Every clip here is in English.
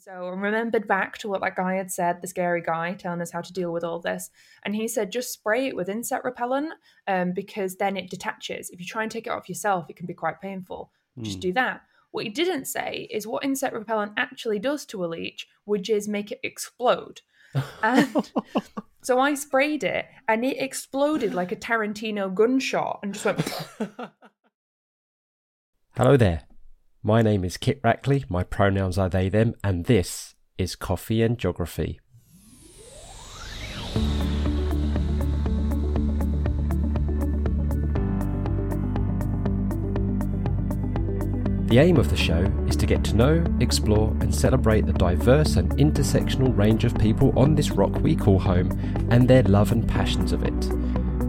so I remembered back to what that guy had said, the scary guy telling us how to deal with all this. And he said just spray it with insect repellent um, because then it detaches. If you try and take it off yourself, it can be quite painful. Just Mm. do that. What he didn't say is what insect repellent actually does to a leech, which is make it explode. And so I sprayed it and it exploded like a Tarantino gunshot and just went. Hello there. My name is Kit Rackley, my pronouns are they, them, and this is Coffee and Geography. The aim of the show is to get to know, explore, and celebrate the diverse and intersectional range of people on this rock we call home and their love and passions of it.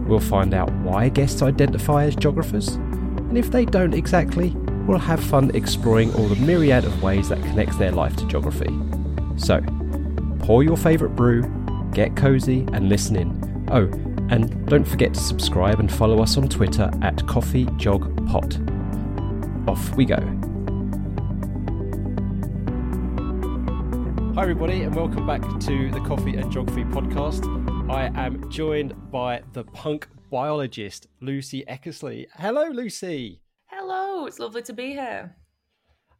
We'll find out why guests identify as geographers, and if they don't exactly, we'll have fun exploring all the myriad of ways that connects their life to geography. So, pour your favourite brew, get cozy, and listen in. Oh, and don't forget to subscribe and follow us on Twitter at CoffeeJogPot. Off we go. Hi, everybody, and welcome back to the Coffee and Geography podcast. I am joined by the punk biologist, Lucy Eckersley. Hello, Lucy. Hello, it's lovely to be here.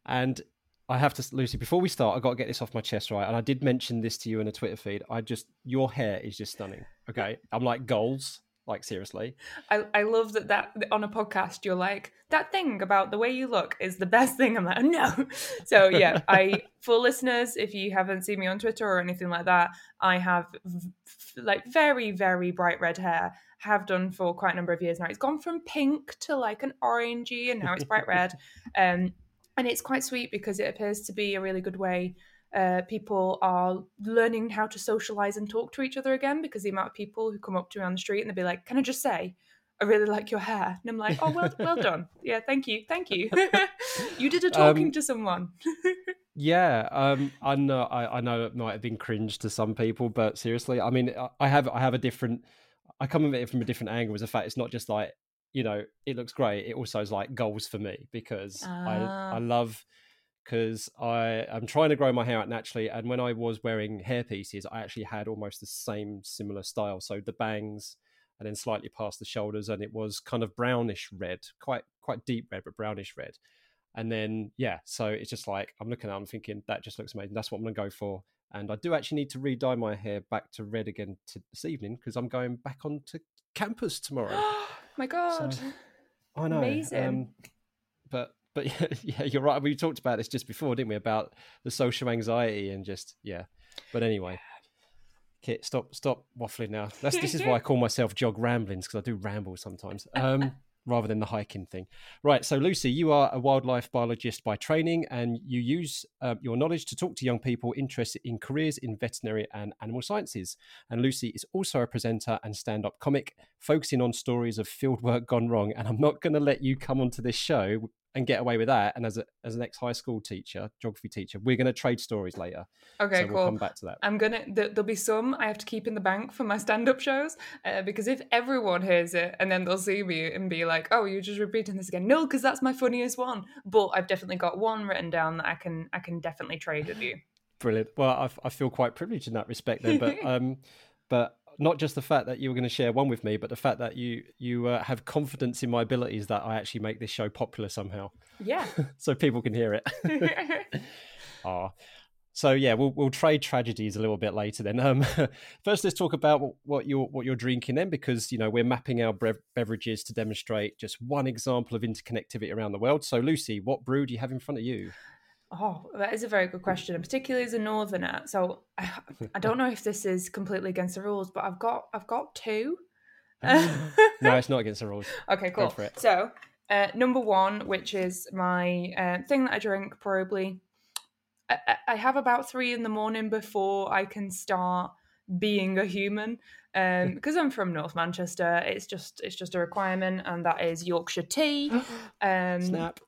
And I have to, Lucy, before we start, I've got to get this off my chest, right? And I did mention this to you in a Twitter feed. I just, your hair is just stunning. Okay. I'm like goals, like seriously. I, I love that that on a podcast you're like that thing about the way you look is the best thing. I'm like no. So yeah, I for listeners, if you haven't seen me on Twitter or anything like that, I have v- like very very bright red hair. Have done for quite a number of years now. It's gone from pink to like an orangey, and now it's bright red. Um, and it's quite sweet because it appears to be a really good way uh, people are learning how to socialize and talk to each other again because the amount of people who come up to me on the street and they'll be like, "Can I just say, I really like your hair?" And I'm like, "Oh, well, well done. Yeah, thank you, thank you. you did a talking Um, to someone." Yeah, um, I know. I, I know it might have been cringe to some people, but seriously, I mean, I- I have I have a different. I come at it from a different angle. As a fact, it's not just like you know, it looks great. It also is like goals for me because I Ah. I love because I I'm trying to grow my hair out naturally, and when I was wearing hair pieces, I actually had almost the same similar style. So the bangs, and then slightly past the shoulders, and it was kind of brownish red, quite quite deep red, but brownish red. And then yeah, so it's just like I'm looking at, it, I'm thinking that just looks amazing. That's what I'm gonna go for. And I do actually need to re-dye my hair back to red again to this evening because I'm going back onto campus tomorrow. My God, I know. Amazing. Um, but but yeah, yeah, you're right. We talked about this just before, didn't we? About the social anxiety and just yeah. But anyway, Kit, stop stop waffling now. That's this is why I call myself jog ramblings because I do ramble sometimes. Um, rather than the hiking thing. Right. So Lucy, you are a wildlife biologist by training, and you use uh, your knowledge to talk to young people interested in careers in veterinary and animal sciences. And Lucy is also a presenter and stand-up comic, focusing on stories of fieldwork gone wrong. And I'm not going to let you come onto this show and get away with that. And as a, as an ex high school teacher, geography teacher, we're going to trade stories later. okay, so cool. we'll come back to that. I'm gonna. Th- there'll be some I have to keep in the bank for my stand-up shows uh, because if everyone hears it and then they'll see me and be like, "Oh, you're just repeating this again." No, because that's my funniest one. But I've definitely got one written down that I can I can definitely trade with you. Brilliant. Well, I, I feel quite privileged in that respect, then. But um, but not just the fact that you were going to share one with me, but the fact that you you uh, have confidence in my abilities that I actually make this show popular somehow, Yeah. so people can hear it. Ah. So yeah, we'll we'll trade tragedies a little bit later. Then, um, first let's talk about what, what you're what you're drinking. Then, because you know we're mapping our brev- beverages to demonstrate just one example of interconnectivity around the world. So, Lucy, what brew do you have in front of you? Oh, that is a very good question, and particularly as a northerner. So I, I don't know if this is completely against the rules, but I've got I've got two. no, it's not against the rules. Okay, cool. for it. So, uh, number one, which is my uh, thing that I drink probably, I, I- have about three in the morning before I can start being a human. Um, because I'm from North Manchester, it's just it's just a requirement, and that is Yorkshire tea. Um, Snap.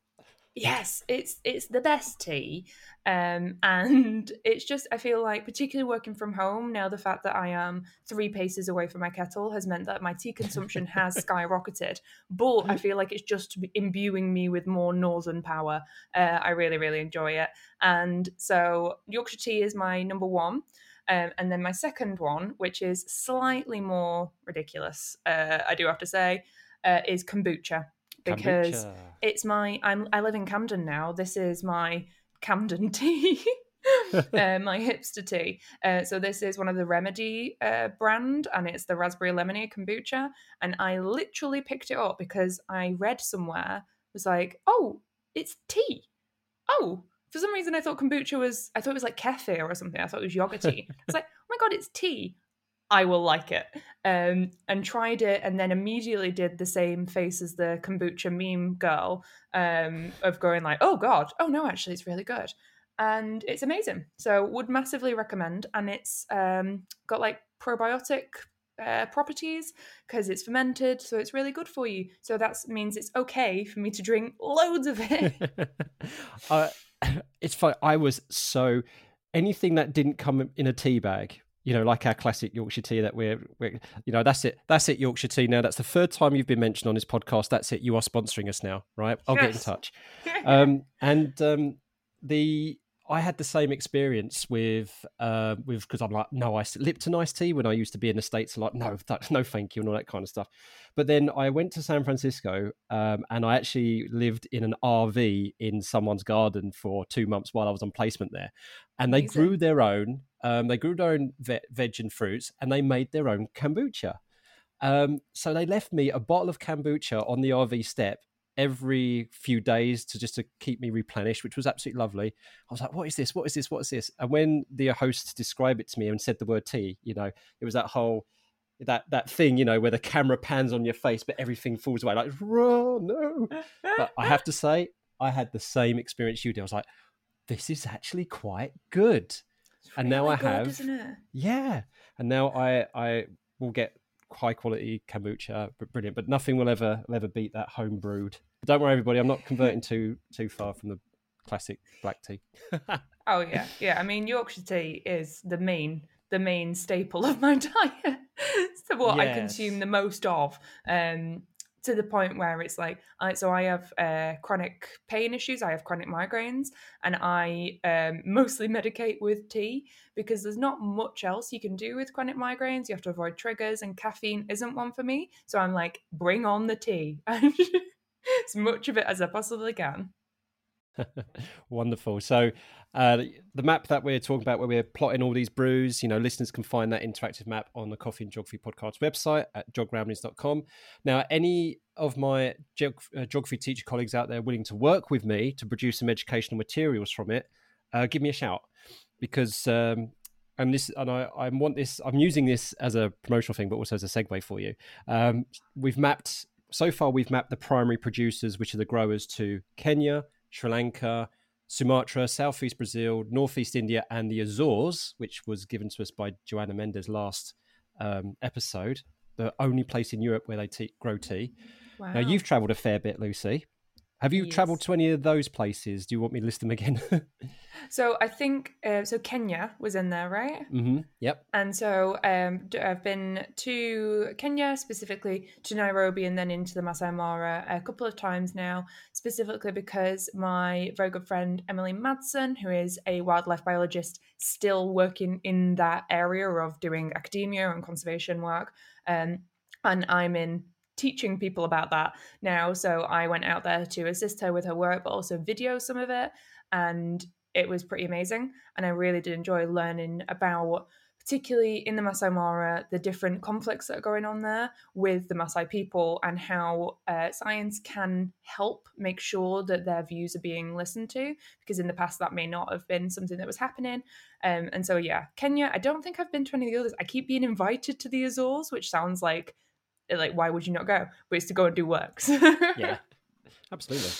Yes, it's it's the best tea, um, and it's just I feel like particularly working from home now, the fact that I am three paces away from my kettle has meant that my tea consumption has skyrocketed. But I feel like it's just imbuing me with more northern power. Uh, I really really enjoy it, and so Yorkshire tea is my number one. Um, and then my second one, which is slightly more ridiculous, uh, I do have to say, uh, is kombucha because kombucha. it's my I'm I live in Camden now. This is my Camden tea. uh, my hipster tea. Uh, so this is one of the Remedy uh, brand, and it's the raspberry lemonade kombucha. And I literally picked it up because I read somewhere was like, oh, it's tea. Oh, for some reason I thought kombucha was I thought it was like kefir or something. I thought it was yogurty. I was like, oh my god, it's tea. I will like it. Um, and tried it and then immediately did the same face as the kombucha meme girl um, of going like, oh God, oh no, actually it's really good. And it's amazing. So would massively recommend. And it's um, got like probiotic uh, properties because it's fermented, so it's really good for you. So that means it's okay for me to drink loads of it. uh, it's fine. I was so anything that didn't come in a tea bag you know, like our classic Yorkshire tea that we're, we're, you know, that's it. That's it, Yorkshire tea. Now, that's the third time you've been mentioned on this podcast. That's it. You are sponsoring us now, right? I'll yes. get in touch. um, and um, the I had the same experience with uh, with because I'm like no I Lipton iced tea when I used to be in the states. Like no, no, thank you, and all that kind of stuff. But then I went to San Francisco, um, and I actually lived in an RV in someone's garden for two months while I was on placement there, and they Amazing. grew their own. Um, they grew their own ve- veg and fruits, and they made their own kombucha. Um, so they left me a bottle of kombucha on the RV step every few days to just to keep me replenished, which was absolutely lovely. I was like, "What is this? What is this? What is this?" And when the host described it to me and said the word tea, you know, it was that whole that that thing, you know, where the camera pans on your face, but everything falls away. Like, oh, no! But I have to say, I had the same experience you did. I was like, "This is actually quite good." and now I have, yeah, and now I I will get high quality kombucha, but brilliant. But nothing will ever will ever beat that home brewed. Don't worry, everybody. I'm not converting too too far from the classic black tea. oh yeah, yeah. I mean, Yorkshire tea is the main the main staple of my diet. it's what yes. I consume the most of. Um, to the point where it's like I, so i have uh, chronic pain issues i have chronic migraines and i um, mostly medicate with tea because there's not much else you can do with chronic migraines. You have to avoid triggers and caffeine isn't one for me. So i'm like bring on the tea. As much of it as i possibly can Wonderful. So, uh, the map that we're talking about, where we're plotting all these brews, you know, listeners can find that interactive map on the Coffee and Geography podcast website at geogramblings.com. Now, any of my geog- uh, geography teacher colleagues out there willing to work with me to produce some educational materials from it, uh, give me a shout because. Um, and this, and I, I want this. I'm using this as a promotional thing, but also as a segue for you. Um, we've mapped so far. We've mapped the primary producers, which are the growers, to Kenya, Sri Lanka, Sumatra, Southeast Brazil, Northeast India, and the Azores, which was given to us by Joanna Mendes last um, episode, the only place in Europe where they te- grow tea. Wow. Now, you've travelled a fair bit, Lucy. Have you yes. travelled to any of those places? Do you want me to list them again? so I think uh, so. Kenya was in there, right? Mm-hmm. Yep. And so um, I've been to Kenya specifically to Nairobi and then into the Masai Mara a couple of times now, specifically because my very good friend Emily Madsen, who is a wildlife biologist, still working in that area of doing academia and conservation work. Um, and I'm in teaching people about that now. So I went out there to assist her with her work, but also video some of it. And it was pretty amazing. And I really did enjoy learning about, particularly in the Masai Mara, the different conflicts that are going on there with the Masai people and how uh, science can help make sure that their views are being listened to. Because in the past, that may not have been something that was happening. Um, and so, yeah, Kenya, I don't think I've been to any of the others. I keep being invited to the Azores, which sounds like like why would you not go but it's to go and do works yeah absolutely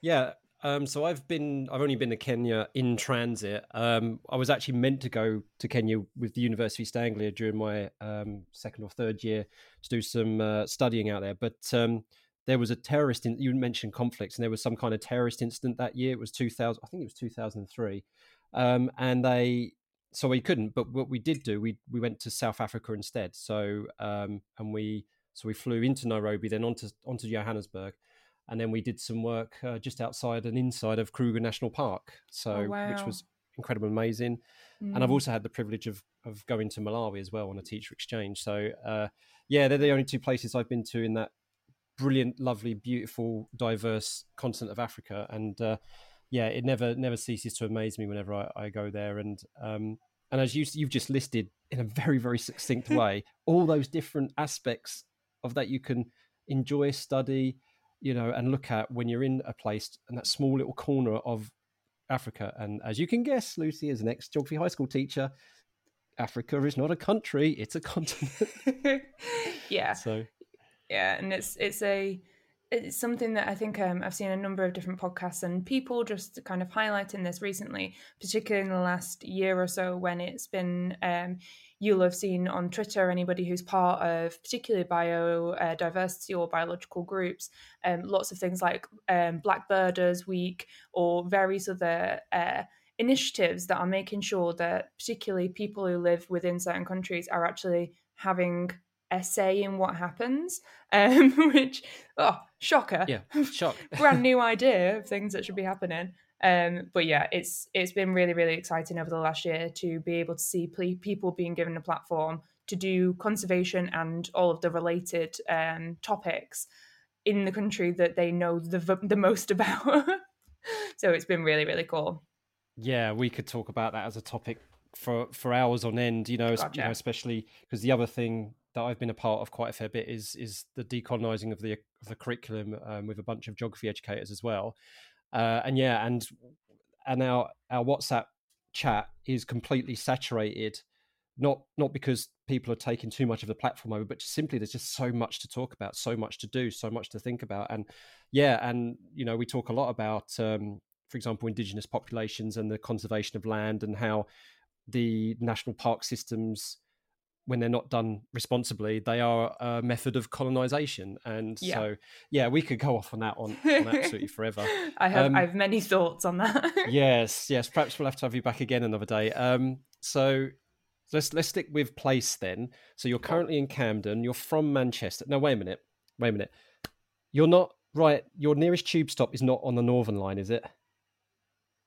yeah um, so I've been, I've only been to Kenya in transit. Um, I was actually meant to go to Kenya with the University of East Anglia during my um, second or third year to do some uh, studying out there. But um, there was a terrorist. In, you mentioned conflicts, and there was some kind of terrorist incident that year. It was 2000. I think it was 2003, um, and they. So we couldn't, but what we did do, we we went to South Africa instead. So um, and we so we flew into Nairobi, then onto onto Johannesburg, and then we did some work uh, just outside and inside of Kruger National Park. So Oh, wow. which was incredible, amazing. And I've Mm. also had the privilege of of going to Malawi as well on a teacher exchange. So uh, yeah, they're the only two places I've been to in that brilliant, lovely, beautiful, diverse continent of Africa. And uh, yeah, it never never ceases to amaze me whenever I, I go there. And um, and as you you've just listed in a very very succinct way, all those different aspects of that you can enjoy, study, you know, and look at when you're in a place and that small little corner of Africa. And as you can guess, Lucy, is an ex geography high school teacher, Africa is not a country; it's a continent. yeah, so yeah, and it's it's a it's something that I think um, I've seen a number of different podcasts and people just kind of highlighting this recently, particularly in the last year or so when it's been. Um, you'll have seen on Twitter anybody who's part of particularly biodiversity or biological groups, um, lots of things like um, Black Birders Week or various other. Uh, initiatives that are making sure that particularly people who live within certain countries are actually having a say in what happens um which oh shocker yeah, shock. brand new idea of things that should be happening um but yeah it's it's been really really exciting over the last year to be able to see ple- people being given a platform to do conservation and all of the related um topics in the country that they know the v- the most about so it's been really really cool Yeah, we could talk about that as a topic for for hours on end. You know, you know especially because the other thing that I've been a part of quite a fair bit is is the decolonizing of the of the curriculum um, with a bunch of geography educators as well. Uh, and yeah, and and our our WhatsApp chat is completely saturated. Not not because people are taking too much of the platform over, but just simply there's just so much to talk about, so much to do, so much to think about, and yeah, and you know we talk a lot about, um, for example, indigenous populations and the conservation of land and how the national park systems when they're not done responsibly, they are a method of colonization. And Yeah. so, yeah, we could go off on that on, on absolutely forever. I have Um, I have many thoughts on that. yes, yes. Perhaps we'll have to have you back again another day. Um, so let's let's stick with place then. So you're currently in Camden. You're from Manchester. No, wait a minute. Wait a minute. You're not right. Your nearest tube stop is not on the Northern Line, is it?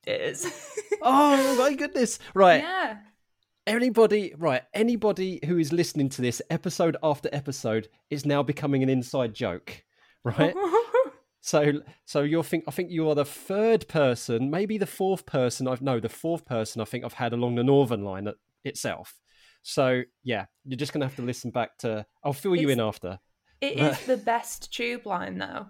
It is. Oh my goodness! Right. Yeah. Anybody, right? Anybody who is listening to this episode after episode is now becoming an inside joke, right? So, so you're think I think you are the third person, maybe the fourth person I've no, the fourth person I think I've had along the Northern Line it- itself. So yeah, you're just gonna have to listen back to. I'll fill you in after. It is the best tube line though.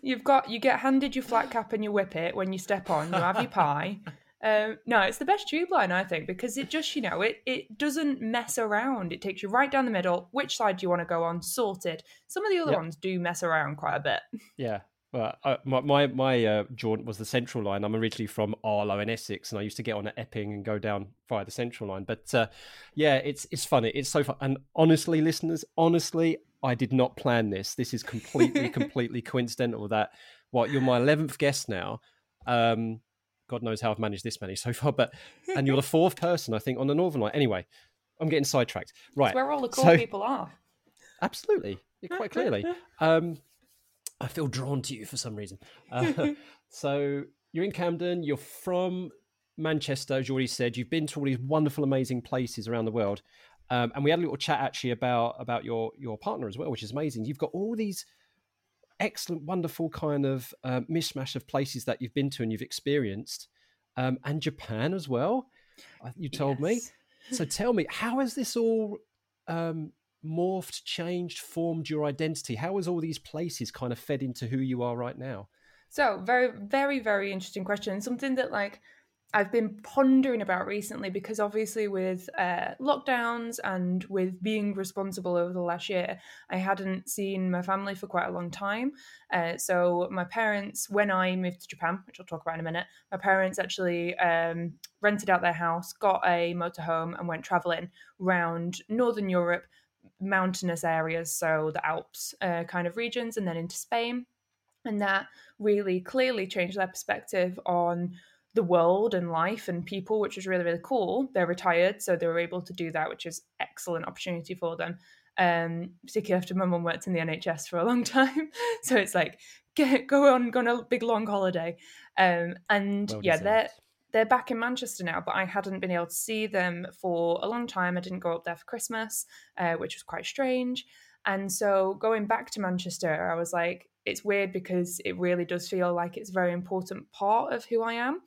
You've got you get handed your flat cap and your it when you step on. You have your pie. Um, no, it's the best tube line I think because it just you know it it doesn't mess around. It takes you right down the middle. Which side do you want to go on? Sorted. Some of the other Yep. ones do mess around quite a bit. Yeah. Well, uh, my my, my uh, jaunt was the Central Line. I'm originally from Harlow in Essex, and I used to get on at Epping and go down via the Central Line. But uh, yeah, it's it's funny. It's so fun. And honestly, listeners, honestly, I did not plan this. This is completely, completely coincidental. That what you're my eleventh guest now. Um, God knows how I've managed this many so far, but and you're the fourth person I think on the Northern Line. Anyway, I'm getting sidetracked. Right, It's where all the cool so- people are. Absolutely, quite clearly. Um, I feel drawn to you for some reason. Uh, so you're in Camden. You're from Manchester, as you already said. You've been to all these wonderful, amazing places around the world, um, and we had a little chat actually about about your your partner as well, which is amazing. You've got all these excellent, wonderful kind of uh, mishmash of places that you've been to and you've experienced, um, and Japan as well. uh, You told me. So tell me, how has this all um, morphed, changed, formed your identity? How has all these places kind of fed into who you are right now? So very, very, very interesting question. Something that like I've been pondering about recently because obviously with uh, lockdowns and with being responsible over the last year, I hadn't seen my family for quite a long time. Uh, so my parents, when I moved to Japan, which I'll talk about in a minute, my parents actually um, rented out their house, got a motorhome, and went traveling around Northern Europe. mountainous areas, so the Alps uh, kind of regions, and then into Spain. And that really clearly changed their perspective on the world and life and people, which was really, really cool. They're retired, so they were able to do that, which is excellent opportunity for them. Um, particularly after my mum worked in the NHS for a long time. so it's like, get go on, go on a big long holiday. Um, and well yeah, they're they're back in Manchester now, but I hadn't been able to see them for a long time. I didn't go up there for Christmas, uh, which was quite strange. And so going back to Manchester, I was like, it's weird because it really does feel like it's a very important part of who I am.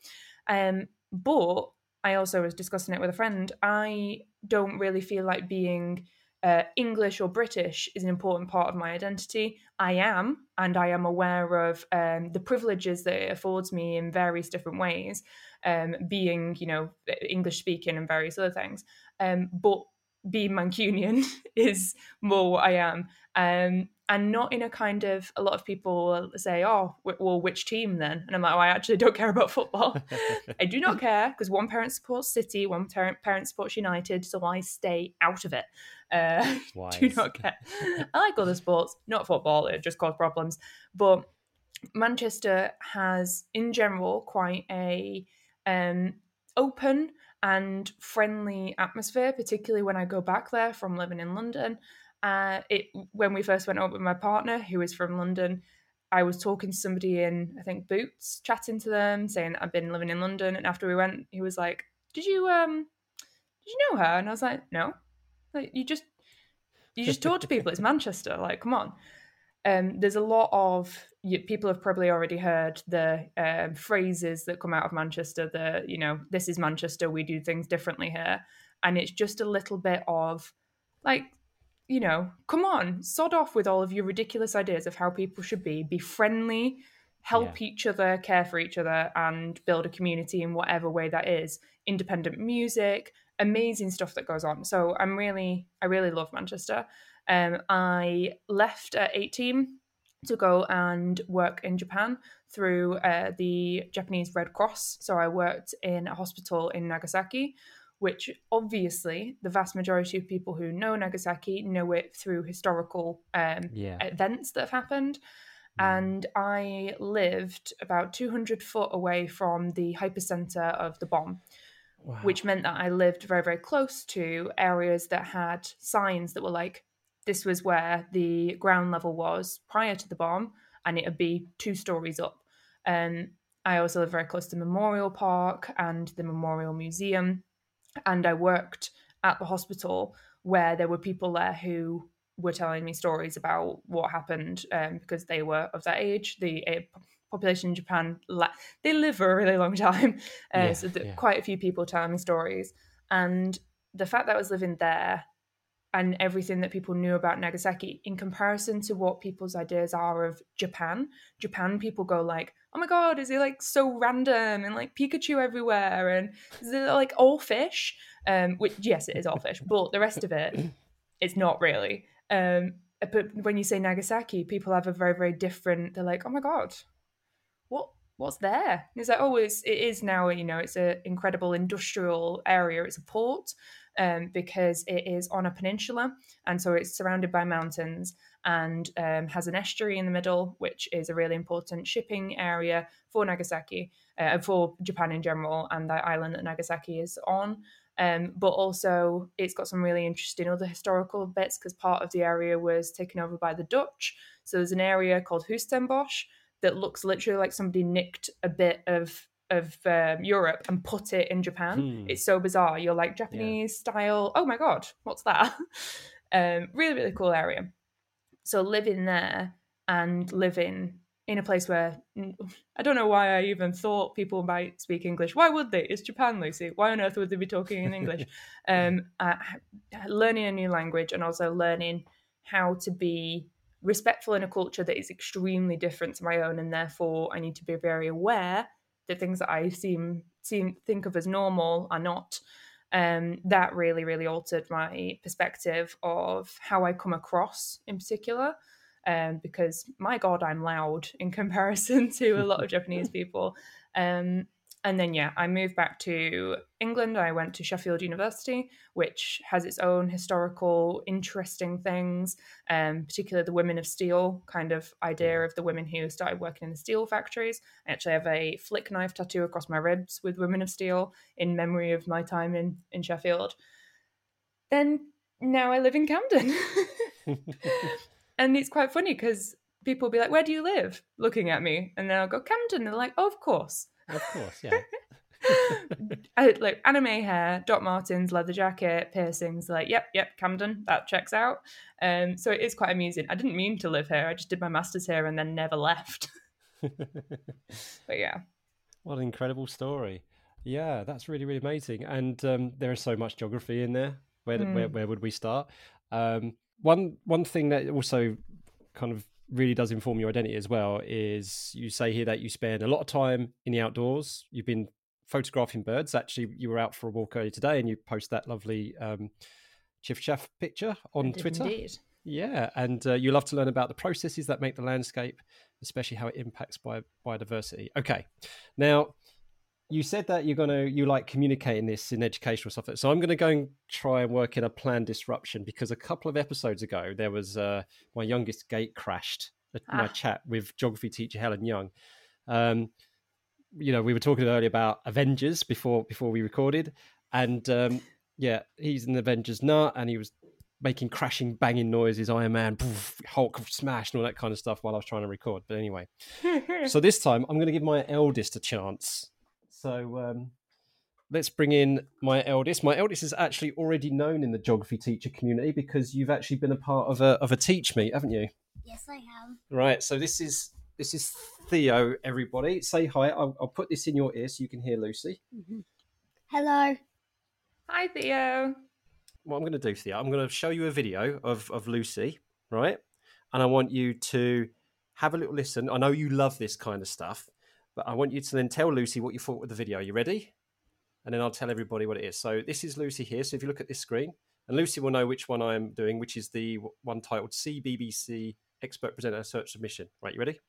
Um, but I also was discussing it with a friend. I don't really feel like being uh, English or British is an important part of my identity. I am, and I am aware of um, the privileges that it affords me in various different ways, um, being, you know, English speaking and various other things. Um, but being Mancunian is more what I am. And not in a kind of a lot of people say, "Oh, well, which team then?" And I'm like, "Oh, I actually don't care about football. I do not care because one parent supports City, one parent parent supports United, so I stay out of it. Uh, do not care. I like other sports, not football. It just causes problems. But Manchester has, in general, quite a um, open and friendly atmosphere, particularly when I go back there from living in London. Uh, it when we first went up with my partner, who is from London, I was talking to somebody in I think Boots, chatting to them, saying I've been living in London. And after we went, he was like, "Did you um, did you know her?" And I was like, "No, like you just you just talk to people. It's Manchester. Like, come on." Um, there's a lot of you, people have probably already heard the um, phrases that come out of Manchester. The you know, this is Manchester. We do things differently here, and it's just a little bit of like you know, come on, sod off with all of your ridiculous ideas of how people should be. Be friendly, help yeah. each other, care for each other, and build a community in whatever way that is. Independent music, amazing stuff that goes on. So I'm really, I really love Manchester. Um, I left at 18 to go and work in Japan through uh, the Japanese Red Cross. So I worked in a hospital in Nagasaki which obviously the vast majority of people who know Nagasaki know it through historical um, yeah. events that have happened. Mm. And I lived about 200 foot away from the hypocenter of the bomb, wow. which meant that I lived very, very close to areas that had signs that were like, this was where the ground level was prior to the bomb, and it would be two stories up. And I also live very close to Memorial Park and the Memorial Museum and I worked at the hospital where there were people there who were telling me stories about what happened um, because they were of that age. The uh, population in Japan they live for a really long time, uh, yeah, so yeah. quite a few people telling me stories, and the fact that I was living there and everything that people knew about Nagasaki in comparison to what people's ideas are of Japan. Japan people go like, "Oh my god, is it like so random and like Pikachu everywhere and is it like all fish?" Um, which yes, it is all fish, but the rest of it, it's not really. Um, but when you say Nagasaki, people have a very very different. They're like, "Oh my god, what what's there?" And it's like, "Oh, it is now. You know, it's an incredible industrial area. It's a port." Um, because it is on a peninsula and so it's surrounded by mountains and um, has an estuary in the middle, which is a really important shipping area for Nagasaki, uh, for Japan in general, and the island that Nagasaki is on. Um, but also, it's got some really interesting other historical bits because part of the area was taken over by the Dutch. So there's an area called Huis Ten Bosch that looks literally like somebody nicked a bit of of um, Europe and put it in Japan. Hmm. It's so bizarre. You're like Japanese yeah. style. Oh my god, what's that? um, really, really cool area. So living there and living in a place where I don't know why I even thought people might speak English. Why would they? It's Japan, Lucy. Why on earth would they be talking in English? um, uh, learning a new language and also learning how to be respectful in a culture that is extremely different to my own, and therefore I need to be very aware the things that I seem seem think of as normal are not. Um, that really, really altered my perspective of how I come across in particular. Um, because my God, I'm loud in comparison to a lot of Japanese people. Um, and then yeah, I moved back to England. I went to Sheffield University, which has its own historical, interesting things, um, particularly the women of steel kind of idea of the women who started working in the steel factories. I actually have a flick knife tattoo across my ribs with women of steel in memory of my time in in Sheffield. Then now I live in Camden. and it's quite funny because people will be like, Where do you live? looking at me. And then I'll go, Camden. They're like, Oh, of course. Of course, yeah. I, like anime hair, Doc Martens, leather jacket, piercings. Like, yep, yep, Camden, that checks out. Um, so it is quite amusing. I didn't mean to live here. I just did my masters here and then never left. but yeah, what an incredible story! Yeah, that's really really amazing. And um, there is so much geography in there. Where mm. where, where would we start? Um, one one thing that also kind of really does inform your identity as well is you say here that you spend a lot of time in the outdoors. You've been photographing birds. Actually, you were out for a walk earlier today, and you post that lovely um, chiff chaff picture on Twitter. Indeed. Yeah, and uh, you love to learn about the processes that make the landscape, especially how it impacts bi- biodiversity. Okay, now you said that you're gonna you like communicating this in educational stuff. So I'm gonna go and try and work in a planned disruption because a couple of episodes ago there was uh, my youngest gate crashed ah. my chat with geography teacher Helen Young. Um, you know, we were talking earlier about Avengers before before we recorded, and um, yeah, he's an Avengers nut, and he was making crashing, banging noises, Iron Man, poof, Hulk smash, and all that kind of stuff while I was trying to record. But anyway, so this time I'm going to give my eldest a chance so um, let's bring in my eldest. My eldest is actually already known in the geography teacher community because you've actually been a part of a of a teach meet, haven't you? Yes, I have. Right. So this is this is Theo. Everybody, say hi. I'll, I'll put this in your ear so you can hear Lucy. Mm-hmm. Hello. Hi, Theo. What I'm going to do, Theo, I'm going to show you a video of of Lucy, right? And I want you to have a little listen. I know you love this kind of stuff. But I want you to then tell Lucy what you thought with the video. Are you ready? And then I'll tell everybody what it is. So this is Lucy here. So if you look at this screen, and Lucy will know which one I'm doing, which is the one titled CBBC Expert Presenter Search Submission. Right, you ready?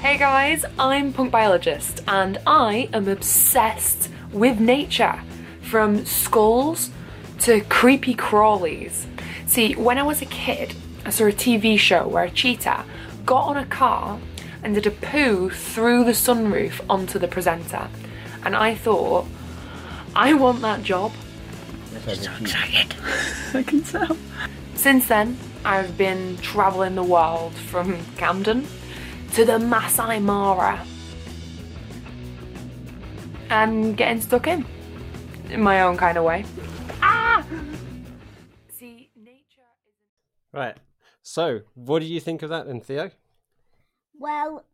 Hey guys, I'm Punk Biologist, and I am obsessed with nature, from skulls to creepy crawlies. See, when I was a kid, I saw a TV show where a cheetah got on a car and did a poo through the sunroof onto the presenter. And I thought, I want that job. I'm so excited. I can tell. Since then, I've been travelling the world from Camden to the Masai Mara and getting stuck in, in my own kind of way. Ah! See, nature is. Right. So, what do you think of that then, Theo? Well,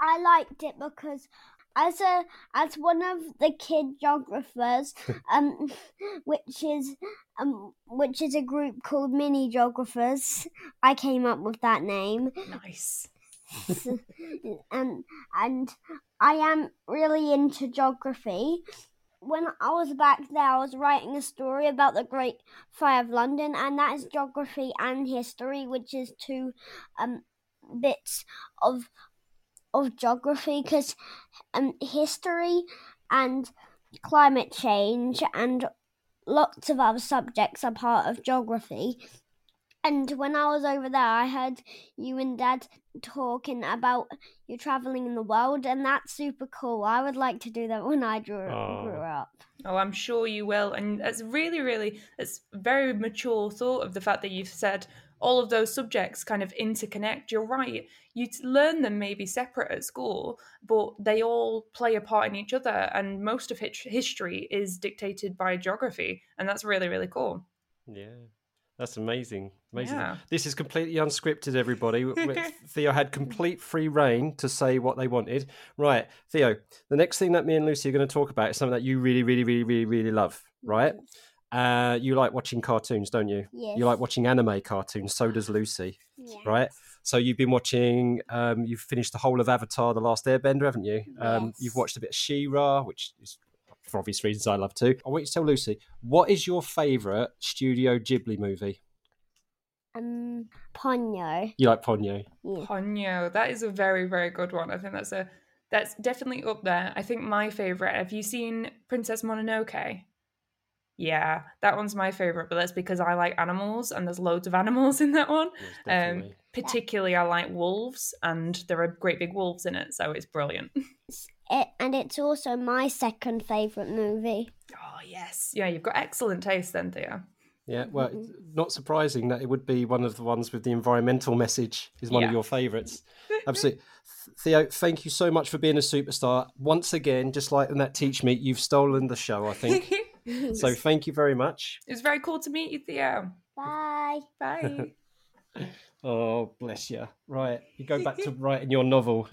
I liked it because as a as one of the kid geographers, um, which is um, which is a group called Mini Geographers, I came up with that name. Nice. and and I am really into geography. When I was back there, I was writing a story about the Great Fire of London, and that is geography and history, which is two um bits of of geography because um, history and climate change and lots of other subjects are part of geography. And when I was over there, I heard you and Dad talking about you traveling in the world, and that's super cool. I would like to do that when I grew, oh. grew up. Oh, I'm sure you will. And it's really, really, it's very mature thought of the fact that you've said, all of those subjects kind of interconnect. You're right. You learn them maybe separate at school, but they all play a part in each other. And most of history is dictated by geography. And that's really, really cool. Yeah. That's amazing. Amazing. Yeah. This is completely unscripted, everybody. Theo had complete free reign to say what they wanted. Right, Theo, the next thing that me and Lucy are going to talk about is something that you really, really, really, really, really love, right? Uh, you like watching cartoons, don't you? Yes. You like watching anime cartoons. So does Lucy, yes. right? So you've been watching. Um, you've finished the whole of Avatar: The Last Airbender, haven't you? Um, yes. You've watched a bit of She-Ra, which is for obvious reasons I love too. I want you to tell Lucy what is your favourite Studio Ghibli movie. Um, Ponyo. You like Ponyo? Yeah. Ponyo. That is a very, very good one. I think that's a That's definitely up there. I think my favorite. Have you seen Princess Mononoke? Yeah, that one's my favorite, but that's because I like animals and there's loads of animals in that one. Yes, Um, particularly, I like wolves, and there are great big wolves in it, so it's brilliant. It, and it's also my second favourite movie. Oh yes, yeah, you've got excellent taste then, Theo. Yeah, well, it's not surprising that it would be one of the ones with the environmental message is one Yeah. of your favourites. Absolutely. Theo, thank you so much for being a superstar. Once again, just like in that TeachMeet, you've stolen the show, I think. so thank you very much. It was very cool to meet you, Theo. Bye. Bye. Oh, bless you. Right. You go back to writing your novel.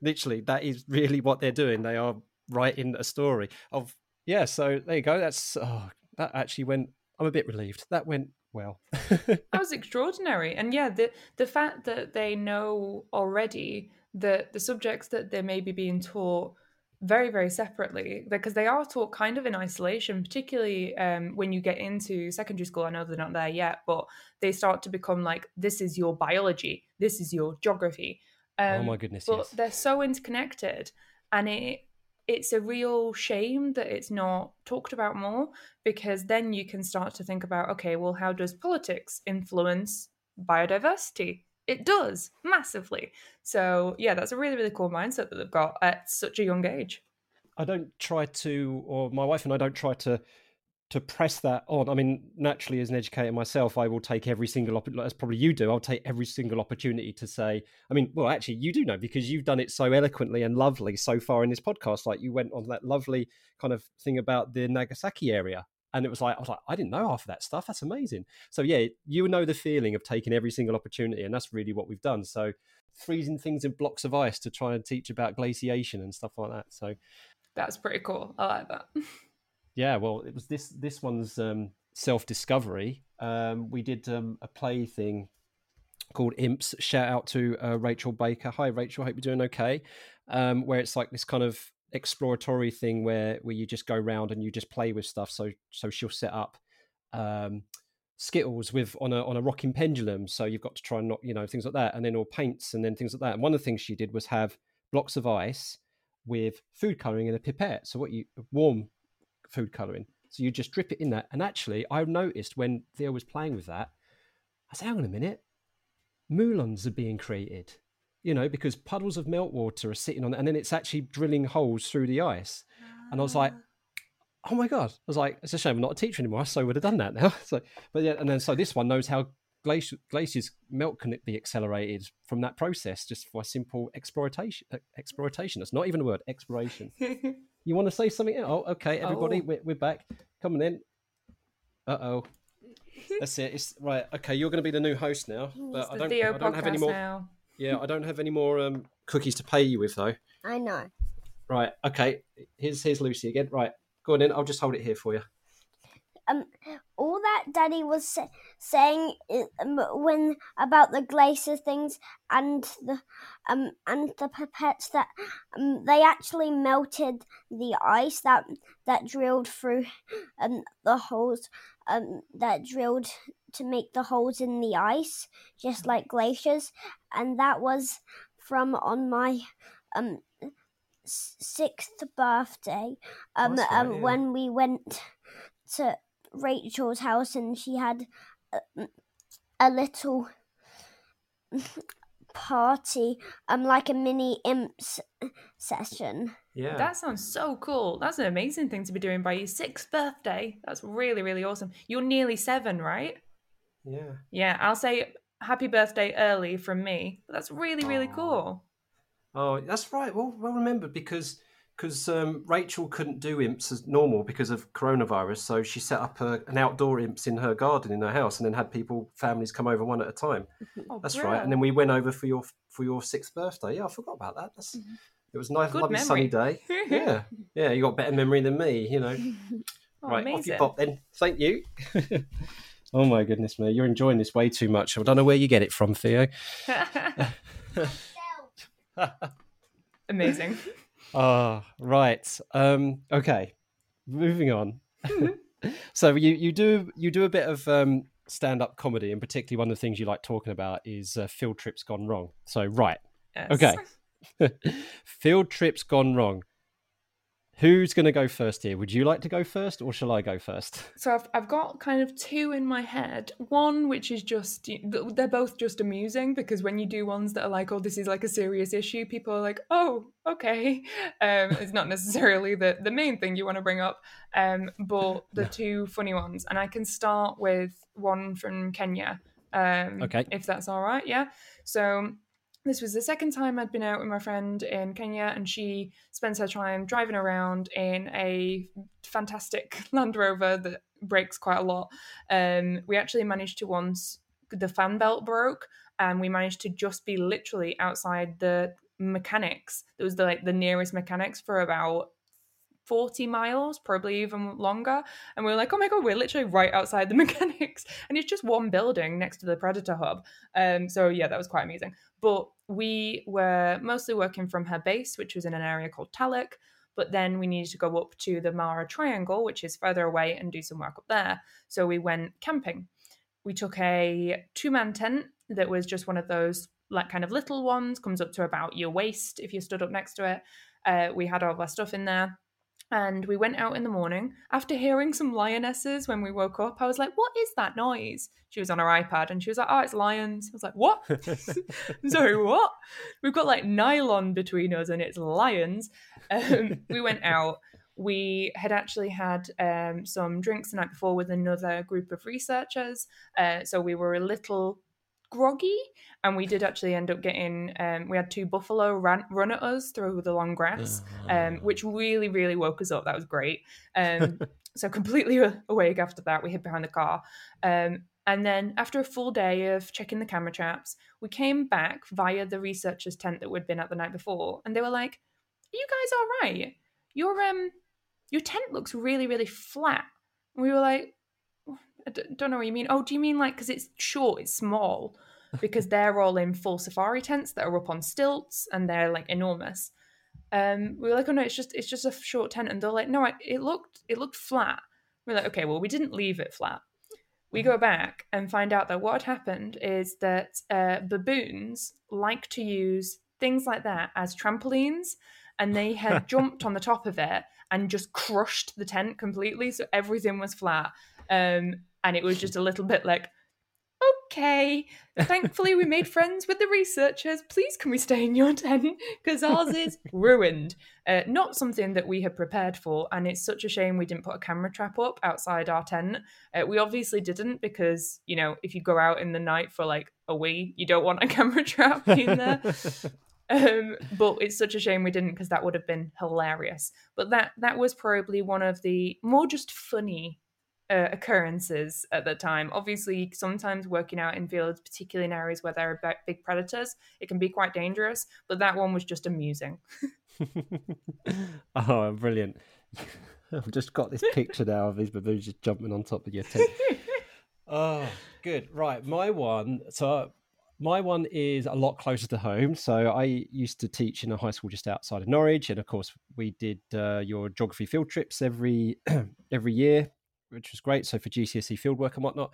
Literally, that is really what they're doing. They are writing a story of, yeah. So there you go. That's, oh, that actually went, I'm a bit relieved. That went well. that was extraordinary and yeah the the fact that they know already that the subjects that they may be being taught very very separately because they are taught kind of in isolation particularly um, when you get into secondary school i know they're not there yet but they start to become like this is your biology this is your geography um, oh, my goodness. but yes. they're so interconnected and it it's a real shame that it's not talked about more because then you can start to think about okay well how does politics influence biodiversity it does massively so yeah that's a really really cool mindset that they've got at such a young age I don't try to, or my wife and I don't try to, to press that on. I mean, naturally, as an educator myself, I will take every single, opp- as probably you do, I'll take every single opportunity to say, I mean, well, actually, you do know because you've done it so eloquently and lovely so far in this podcast. Like you went on that lovely kind of thing about the Nagasaki area. And it was like, I was like, I didn't know half of that stuff. That's amazing. So, yeah, you know the feeling of taking every single opportunity. And that's really what we've done. So, freezing things in blocks of ice to try and teach about glaciation and stuff like that. So, that's pretty cool i like that yeah, well, it was this this one's um, self discovery. Um, we did um, a play thing called Imps. Shout out to uh, Rachel Baker. Hi, Rachel. Hope you're doing okay. Um, where it's like this kind of exploratory thing where where you just go around and you just play with stuff. So so she'll set up. Um, skittles with on a on a rocking pendulum so you've got to try and not you know things like that and then all paints and then things like that and one of the things she did was have blocks of ice with food coloring in a pipette so what you warm food colouring. So you just drip it in that. And actually, I noticed when Theo was playing with that, I said, hang on a minute, moulins are being created, you know, because puddles of meltwater are sitting on it, and then it's actually drilling holes through the ice. And I was like, oh my God. I was like, it's a shame I'm not a teacher anymore. I so would have done that now. So, but yeah, and then so this one knows how glacier, glaciers melt can be accelerated from that process just by simple exploitation. Exploitation. That's not even a word, exploration. You want to say something? Oh, okay, everybody, Oh. we're, we're back. Coming in. Uh oh. That's it. It's right. Okay, you're going to be the new host now. But I the don't. theo I don't have any more. now Yeah, I don't have any more um, cookies to pay you with though. I know. Right. Okay. Here's here's Lucy again. Right. Go on in. I'll just hold it here for you. Um, all that Daddy was sa- saying um, when about the glacier things and the um and the pipettes that um they actually melted the ice that that drilled through um the holes um that drilled to make the holes in the ice just like glaciers and that was from on my um sixth birthday um, right, um yeah. when we went to Rachel's house and she had a, a little party um like a mini imps session. Yeah. that sounds so cool. That's an amazing thing to be doing by your sixth birthday. That's really really awesome. You're nearly seven right yeah. yeah i'll say happy birthday early from me that's really really Aw. cool Oh, that's right. Well, well remembered because because um, Rachel couldn't do imps as normal because of coronavirus, so she set up a, an outdoor imps in her garden in her house, and then had people families come over one at a time. oh, That's bro. right. And then we went over for your for your sixth birthday. Yeah, I forgot about that. That's it was a nice, Good lovely sunny day. Yeah, yeah. You got better memory than me, you know. Oh, right, off you pop then. Thank you. Oh my goodness me, you're enjoying this way too much. I don't know where you get it from, Theo. amazing Ah, right. Um, okay, moving on. so you you do you do a bit of um, stand up comedy, and particularly one of the things you like talking about is uh, field trips gone wrong. So right, Yes. Okay. Field trips gone wrong. Who's going to go first here? Would you like to go first, or shall I go first? So I've I've got kind of two in my head. One which is just they're both just amusing because when you do ones that are like, oh, this is like a serious issue, people are like, oh, okay. Um, it's not necessarily the the main thing you want to bring up. Um, but the two funny ones, and I can start with one from Kenya. Um, Okay. if that's all right, yeah. So this was the second time I'd been out with my friend in Kenya, and she spends her time driving around in a fantastic Land Rover that breaks quite a lot. Um, we actually managed to once the fan belt broke, and we managed to just be literally outside the mechanics. It was the like the nearest mechanics for about 40 miles, probably even longer. And we were like, oh my God, we're literally right outside the mechanics. And it's just one building next to the Predator Hub. Um, so yeah, that was quite amazing. But we were mostly working from her base, which was in an area called Talek. But then we needed to go up to the Mara Triangle, which is further away, and do some work up there. So we went camping. We took a two man tent that was just one of those, like, kind of little ones, comes up to about your waist if you stood up next to it. Uh, we had all of our stuff in there and we went out in the morning. After hearing some lionesses when we woke up, I was like, "What is that noise?" She was on her iPad and she was like, "Oh, it's lions." I was like, "What?" Sorry, what? We've got like nylon between us and it's lions. Um, we went out. We had actually had um, some drinks the night before with another group of researchers, uh, so we were a little groggy and we did actually end up getting um, we had two buffalo ran, run at us through the long grass um, which really really woke us up. That was great. Um, so completely awake after that we hid behind the car. Um, and then after a full day of checking the camera traps we came back via the researchers tent that we'd been at the night before and they were like are you guys all right? Your um your tent looks really really flat. And we were like I d- don't know what you mean. Oh, do you mean like because it's short, it's small? Because they're all in full safari tents that are up on stilts and they're like enormous. Um, we were like, oh no, it's just it's just a short tent, and they're like, no, I, it looked it looked flat. We're like, okay, well, we didn't leave it flat. We go back and find out that what had happened is that uh, baboons like to use things like that as trampolines, and they had jumped on the top of it and just crushed the tent completely, so everything was flat. Um, and it was just a little bit like, okay, thankfully we made friends with the researchers. Please, can we stay in your tent? Because ours is ruined. Uh, not something that we had prepared for, and it's such a shame we didn't put a camera trap up outside our tent. Uh, we obviously didn't because, you know, if you go out in the night for like a wee, you don't want a camera trap in there. Um, but it's such a shame we didn't because that would have been hilarious. But that that was probably one of the more just funny uh, occurrences at the time. Obviously, sometimes working out in fields, particularly in areas where there are bi- big predators, it can be quite dangerous. But that one was just amusing. oh, brilliant! I've just got this picture now of these baboons just jumping on top of your tent. oh, good. Right, my one. So my one is a lot closer to home. So I used to teach in a high school just outside of Norwich, and of course we did uh, your geography field trips every every year, which was great. So for GCSE fieldwork and whatnot.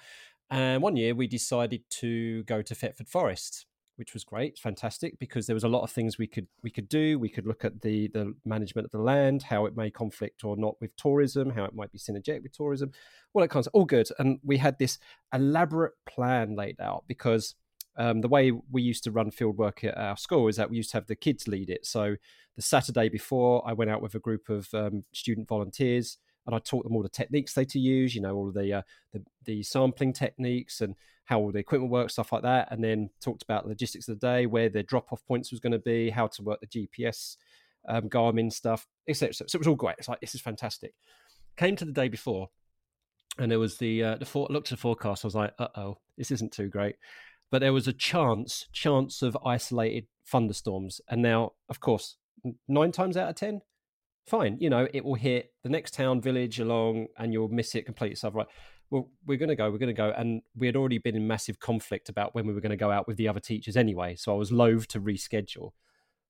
And one year we decided to go to Thetford Forest, which was great, fantastic, because there was a lot of things we could we could do. We could look at the the management of the land, how it may conflict or not with tourism, how it might be synergetic with tourism, that kind of all good. And we had this elaborate plan laid out because um, the way we used to run field work at our school is that we used to have the kids lead it. So the Saturday before, I went out with a group of um, student volunteers and I taught them all the techniques they to use. You know, all the, uh, the the sampling techniques and how all the equipment works, stuff like that. And then talked about logistics of the day, where the drop off points was going to be, how to work the GPS, um, Garmin stuff, etc. So it was all great. It's like this is fantastic. Came to the day before, and there was the uh, the for- looked at the forecast. I was like, uh oh, this isn't too great but there was a chance chance of isolated thunderstorms and now of course nine times out of ten fine you know it will hit the next town village along and you'll miss it completely So right well we're going to go we're going to go and we had already been in massive conflict about when we were going to go out with the other teachers anyway so i was loath to reschedule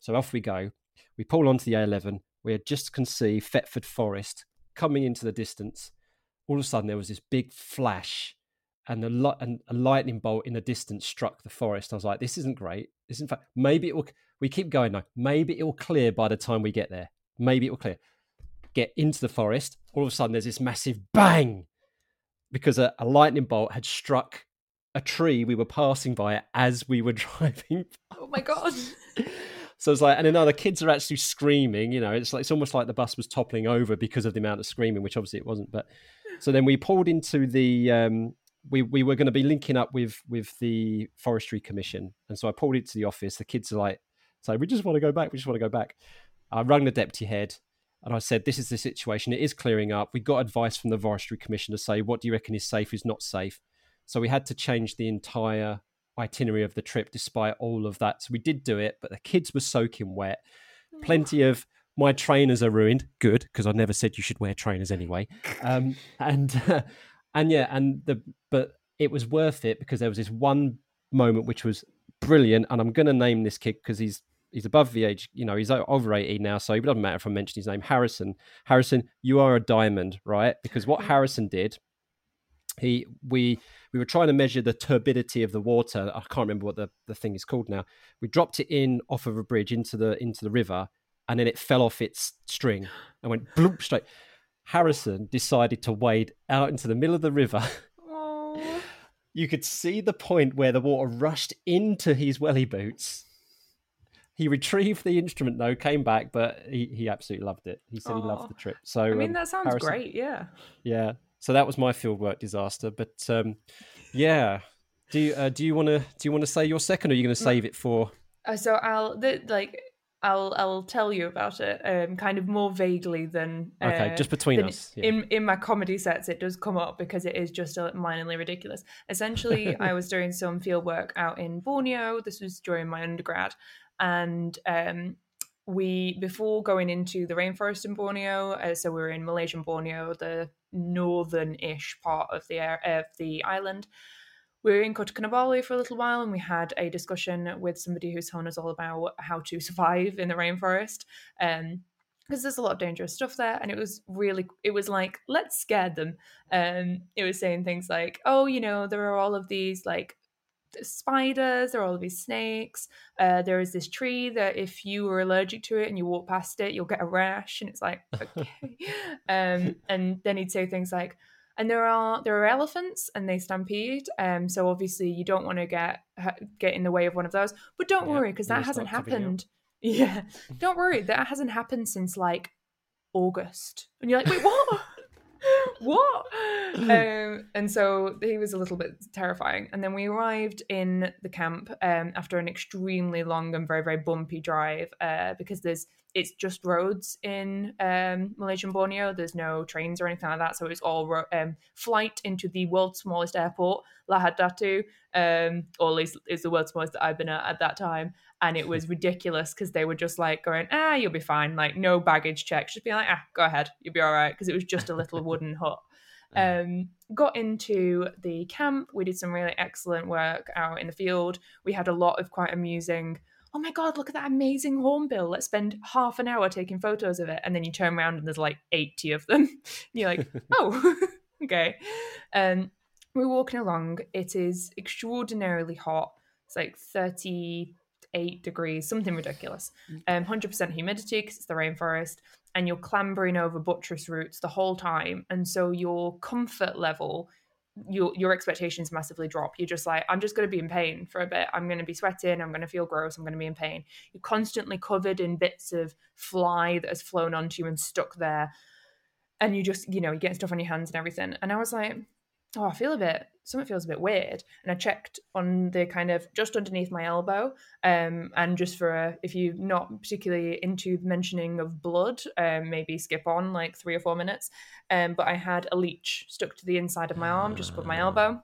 so off we go we pull onto the a11 we had just can see thetford forest coming into the distance all of a sudden there was this big flash and a, and a lightning bolt in the distance struck the forest. I was like, this isn't great. This, in fact, maybe it will. We keep going. No, maybe it will clear by the time we get there. Maybe it will clear. Get into the forest. All of a sudden, there's this massive bang because a, a lightning bolt had struck a tree we were passing by as we were driving. Oh my god! So it's like, and then other kids are actually screaming. You know, it's like it's almost like the bus was toppling over because of the amount of screaming, which obviously it wasn't. But so then we pulled into the. Um, we we were going to be linking up with with the forestry commission, and so I pulled into the office. The kids are like, "So we just want to go back. We just want to go back." I rang the deputy head, and I said, "This is the situation. It is clearing up. We got advice from the forestry commission to say what do you reckon is safe, is not safe." So we had to change the entire itinerary of the trip despite all of that. So we did do it, but the kids were soaking wet. Plenty of my trainers are ruined. Good, because I never said you should wear trainers anyway. Um, and and yeah, and the but it was worth it because there was this one moment which was brilliant, and I'm going to name this kid because he's he's above the age, you know, he's over 18 now, so it doesn't matter if I mention his name. Harrison, Harrison, you are a diamond, right? Because what mm. Harrison did, he we we were trying to measure the turbidity of the water. I can't remember what the, the thing is called now. We dropped it in off of a bridge into the into the river, and then it fell off its string and went bloop straight. Harrison decided to wade out into the middle of the river. Oh. You could see the point where the water rushed into his welly boots. He retrieved the instrument though, came back, but he, he absolutely loved it. He said he loved the trip. So I mean, um, that sounds Harrison- great. Yeah. Yeah. So that was my fieldwork disaster. But um, yeah. Do you uh, do you want to do you want to say your second, or are you going to save it for? Uh, so I'll the, like I'll I'll tell you about it um kind of more vaguely than Okay, uh, just between us. Yeah. in in my comedy sets it does come up because it is just a minorly ridiculous. Essentially, I was doing some field work out in Borneo. This was during my undergrad, and um we before going into the rainforest in Borneo, uh, so we were in Malaysian Borneo, the northern-ish part of the of the island. We were in Kota Kinabalu for a little while, and we had a discussion with somebody who's telling us all about how to survive in the rainforest. Um, because there's a lot of dangerous stuff there, and it was really, it was like let's scare them. Um, it was saying things like, oh, you know, there are all of these like spiders, there are all of these snakes. Uh, there is this tree that if you are allergic to it and you walk past it, you'll get a rash. And it's like, okay. um, and then he'd say things like, and there are there are elephants and they stampede. Um, so obviously you don't want to get get in the way of one of those. But don't Yeah, worry because that hasn't start covering it up. happened. Yeah, don't worry that hasn't happened since like August. And you're like, wait, what? what? Um, and so he was a little bit terrifying. And then we arrived in the camp um, after an extremely long and very, very bumpy drive uh, because there's it's just roads in um, Malaysian Borneo. There's no trains or anything like that. So it was all ro- um, flight into the world's smallest airport, Lahad Datu, um, or at least is the world's smallest that I've been at at that time. And it was ridiculous because they were just like going, ah, you'll be fine. Like no baggage checks. Just being like, ah, go ahead, you'll be all right. Because it was just a little wooden hut. Um, got into the camp. We did some really excellent work out in the field. We had a lot of quite amusing. Oh my god, look at that amazing hornbill. Let's spend half an hour taking photos of it. And then you turn around and there's like 80 of them. You're like, oh, okay. Um, we're walking along. It is extraordinarily hot. It's like 38 degrees, something ridiculous. Um, 100% humidity because it's the rainforest and you're clambering over buttress roots the whole time and so your comfort level your your expectations massively drop. You're just like i'm just going to be in pain for a bit. I'm going to be sweating i'm going to feel gross i'm going to be in pain. You're constantly covered in bits of fly that has flown onto you and stuck there and you just you know you get stuff on your hands and everything. And i was like oh i feel a bit something feels a bit weird. And i checked on the kind of just underneath my elbow um and just for a, if you're not particularly into the mentioning of blood um maybe skip on like three or four minutes. Um but i had a leech stuck to the inside of my arm just above my elbow.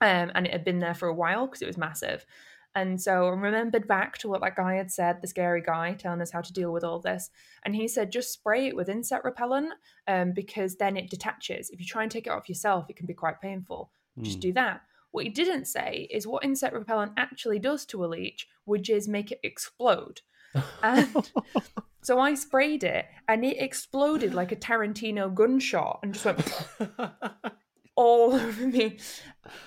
Um and it had been there for a while because it was massive and so I remembered back to what that guy had said, the scary guy telling us how to deal with all this. And he said, just spray it with insect repellent um, because then it detaches. If you try and take it off yourself, it can be quite painful. Just Mm. do that. What he didn't say is what insect repellent actually does to a leech, which is make it explode. And so I sprayed it and it exploded like a Tarantino gunshot and just went all over me.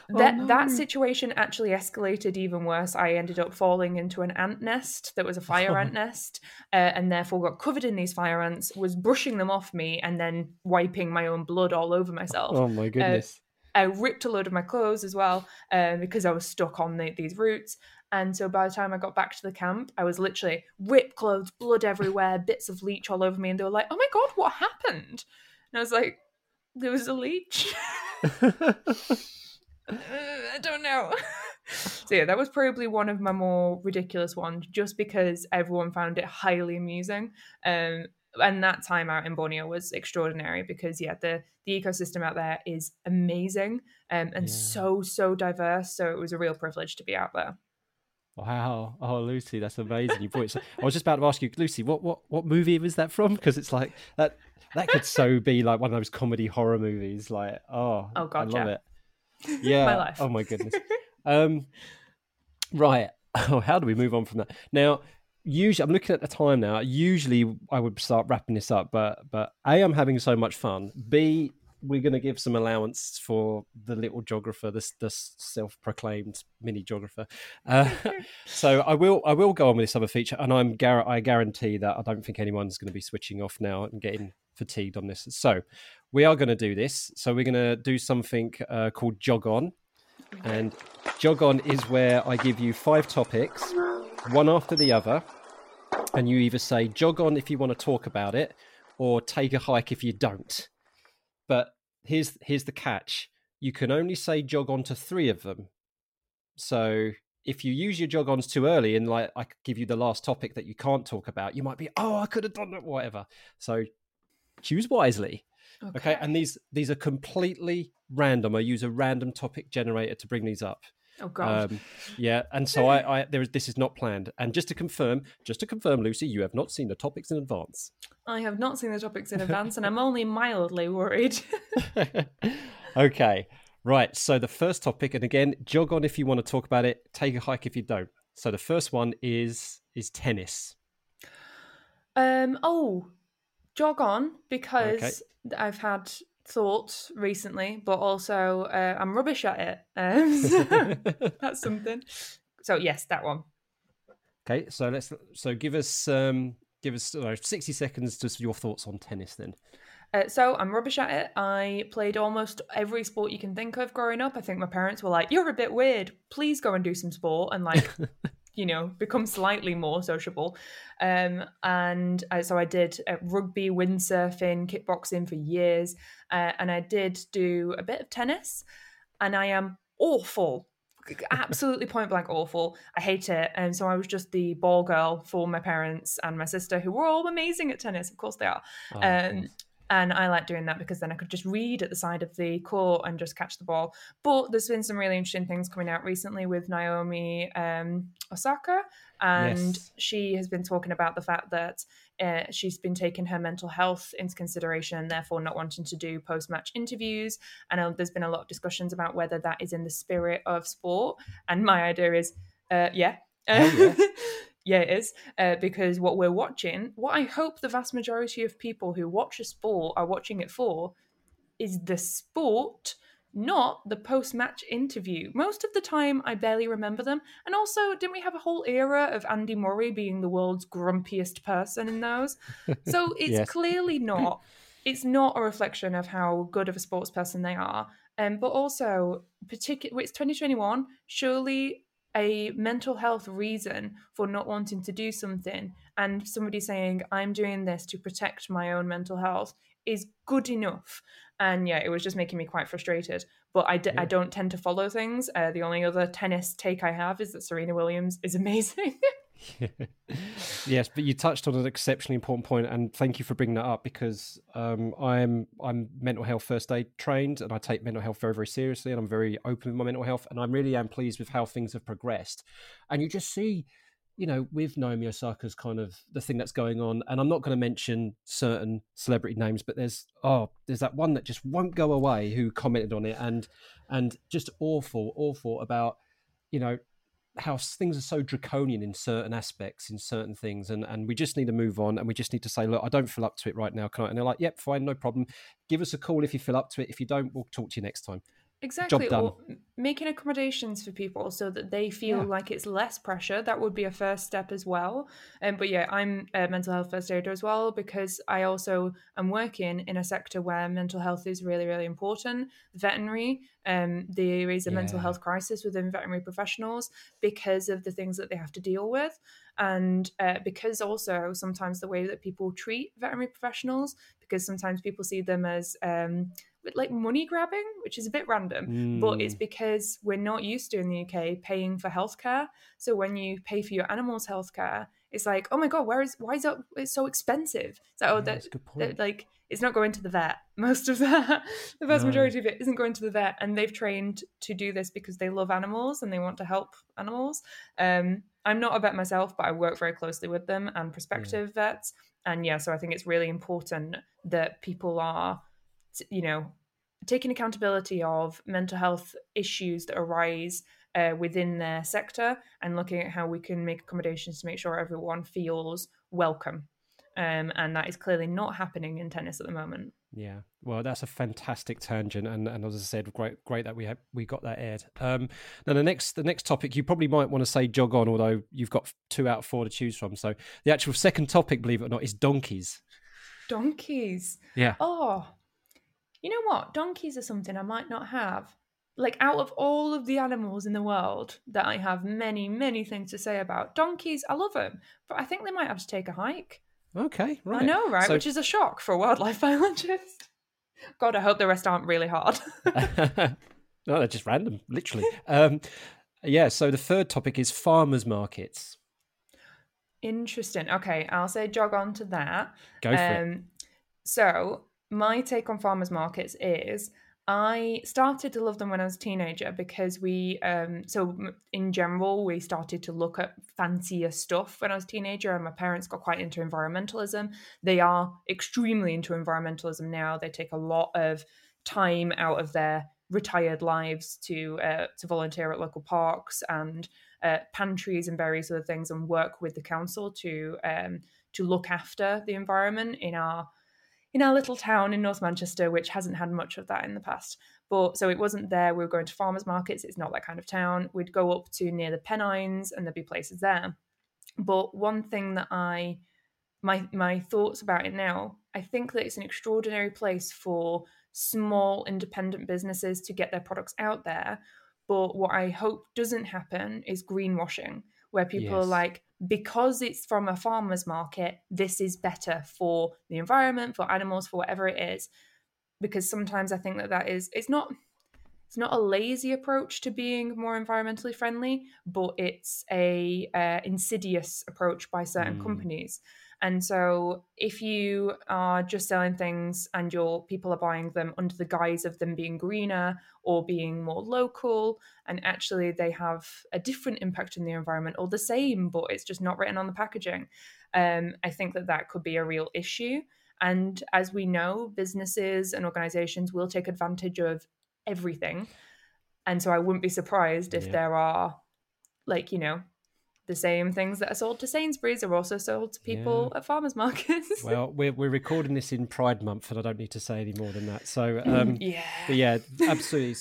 that no. that situation actually escalated even worse. I ended up falling into an ant nest that was a fire ant nest, uh, and therefore got covered in these fire ants. Was brushing them off me and then wiping my own blood all over myself. Oh my goodness. I ripped a load of my clothes as well um, because I was stuck on the, these roots. And so by the time I got back to the camp, I was literally ripped clothes, blood everywhere, bits of leech all over me. And they were like, oh my God, what happened? And I was like, there was a leech. I don't know. so yeah, that was probably one of my more ridiculous ones, just because everyone found it highly amusing. Um, and that time out in Borneo was extraordinary because yeah, the the ecosystem out there is amazing um, and Yeah. so so diverse. So it was a real privilege to be out there. Wow. Oh, Lucy, that's amazing. You brought it. so- I was just about to ask you, Lucy, what what what movie was that from? Because it's like that that could so be like one of those comedy horror movies. Like, oh, Oh, God, I love yeah. it. Yeah. My life. Oh my goodness. um, right. Oh, how do we move on from that? Now, usually I'm looking at the time now. Usually I would start wrapping this up, but but a I'm having so much fun. B we're going to give some allowance for the little geographer, this the self-proclaimed mini geographer. Uh, so I will I will go on with this other feature, and I'm gar- I guarantee that I don't think anyone's going to be switching off now and getting fatigued on this. So we are going to do this. So we're going to do something uh, called jog on, and jog on is where I give you five topics, one after the other, and you either say jog on if you want to talk about it, or take a hike if you don't. Here's here's the catch: you can only say jog on to three of them. So if you use your jog ons too early, and like I give you the last topic that you can't talk about, you might be, oh, I could have done that, whatever. So choose wisely. Okay. and these these are completely random. I use a random topic generator to bring these up. Oh god. Um, yeah, and so I, I there is this is not planned. And just to confirm, just to confirm, Lucy, you have not seen the topics in advance. I have not seen the topics in advance, and I'm only mildly worried. okay, right. So the first topic, and again, jog on if you want to talk about it. Take a hike if you don't. So the first one is is tennis. Um. Oh, jog on because I've had thoughts recently, but also uh, I'm rubbish at it. Um, so that's something. So yes, that one. Okay, so let's so give us um give us uh, sixty seconds to your thoughts on tennis then. Uh, so I'm rubbish at it. I played almost every sport you can think of growing up. I think my parents were like, "You're a bit weird. Please go and do some sport and like, you know, become slightly more sociable." Um, and uh, so I did uh, rugby, windsurfing, kickboxing for years, uh, and I did do a bit of tennis. And I am awful, absolutely point blank awful. I hate it. And so I was just the ball girl for my parents and my sister, who were all amazing at tennis. Of course they are. Oh, Um, and I like doing that because then I could just read at the side of the court and just catch the ball. But there's been some really interesting things coming out recently with Naomi um, Osaka, and Yes. she has been talking about the fact that uh, she's been taking her mental health into consideration and therefore not wanting to do post match interviews. And uh, there's been a lot of discussions about whether that is in the spirit of sport. And my idea is, uh, yeah. Hell yeah. yeah, it is. Uh, because what we're watching, what I hope the vast majority of people who watch a sport are watching it for, is the sport, not the post match interview. Most of the time, I barely remember them. And also, didn't we have a whole era of Andy Murray being the world's grumpiest person in those? So it's Yes. clearly not. It's not a reflection of how good of a sports person they are. Um, but also, particular, it's 2021. Surely a mental health reason for not wanting to do something. And somebody saying i'm doing this to protect my own mental health is good enough. And yeah it was just making me quite frustrated. But i, d- I Yeah. don't tend to follow things. Uh, the only other tennis take i have is that serena williams is amazing yes, but you touched on an exceptionally important point, and thank you for bringing that up because um, I'm I'm mental health first aid trained, and I take mental health very very seriously, and I'm very open with my mental health, and I really am pleased with how things have progressed. And you just see, you know, with Naomi Osaka's kind of the thing that's going on, and I'm not going to mention certain celebrity names, but there's oh, there's that one that just won't go away who commented on it, and and just awful, awful about you know how things are so draconian in certain aspects in certain things and and we just need to move on and we just need to say look i don't feel up to it right now can i? And they're like yep fine no problem. Give us a call if you feel up to it. If you don't we'll talk to you next time Exactly. Or making accommodations for people so that they feel Yeah. like it's less pressure. That would be a first step as well. Um, but yeah, I'm a mental health first aider as well because I also am working in a sector where mental health is really, really important. Veterinary, um, there is a mental health crisis within veterinary professionals because of the things that they have to deal with. And uh, because also sometimes the way that people treat veterinary professionals, because sometimes people see them as um, like money grabbing, which is a bit random, but it's Mm. because we're not used to in the UK paying for healthcare. So when you pay for your animals' healthcare, it's like, oh my god, where is why is that? It's so expensive. It's like, oh, Yeah, that, that's a good point. that like it's not going to the vet. Most of that, the vast No. majority of it isn't going to the vet, and they've trained to do this because they love animals and they want to help animals. Um, I'm not a vet myself, but I work very closely with them and prospective vets, and yeah, so I think it's really important that people are you know, taking accountability of mental health issues that arise uh, within their sector and looking at how we can make accommodations to make sure everyone feels welcome. Um, and that is clearly not happening in tennis at the moment. Yeah, well, that's a fantastic tangent, and, and as I said, great, great that we have we got that aired. Um, now the next the next topic you probably might want to say jog on, although you've got two out of four to choose from. So the actual second topic, believe it or not, is donkeys. Donkeys. Yeah, Oh, you know what? Donkeys are something I might not have. Like, out of all of the animals in the world that I have many, many things to say about, donkeys, I love them, but I think they might have to take a hike. okay, right. I know, right? So- Which is a shock for a wildlife biologist. God, I hope the rest aren't really hard. no, they're just random, literally. um, yeah. So the third topic is farmers markets. Interesting. Okay, I'll say jog on to that. Go for it. Um, so my take on farmers markets is I started to love them when I was a teenager because we, um, so in general, we started to look at fancier stuff when I was a teenager, and my parents got quite into environmentalism. They are extremely into environmentalism now. They take a lot of time out of their retired lives to uh, to volunteer at local parks and uh, pantries and various other things, and work with the council to um, to look after the environment in our in our little town in North Manchester, which hasn't had much of that in the past. But so it wasn't there. We were going to farmers markets. It's not that kind of town. We'd go up to near the Pennines, and there'd be places there. But one thing that I my my thoughts about it now, I think that it's an extraordinary place for small independent businesses to get their products out there. But what I hope doesn't happen is greenwashing, where people are like, because it's from a farmer's market, this is better for the environment, for animals, for whatever it is. Because sometimes I think that that is, it's not. It's not a lazy approach to being more environmentally friendly, but it's a uh, insidious approach by certain Mm. companies. And so, if you are just selling things and your people are buying them under the guise of them being greener or being more local, and actually they have a different impact on the environment or the same, but it's just not written on the packaging, um, I think that that could be a real issue. And as we know, businesses and organizations will take advantage of everything. And so I wouldn't be surprised if Yeah. there are, like, you know, the same things that are sold to Sainsbury's are also sold to people at farmers markets. Well, we're we're recording this in Pride Month, and I don't need to say any more than that. So, um, yeah. but yeah, absolutely.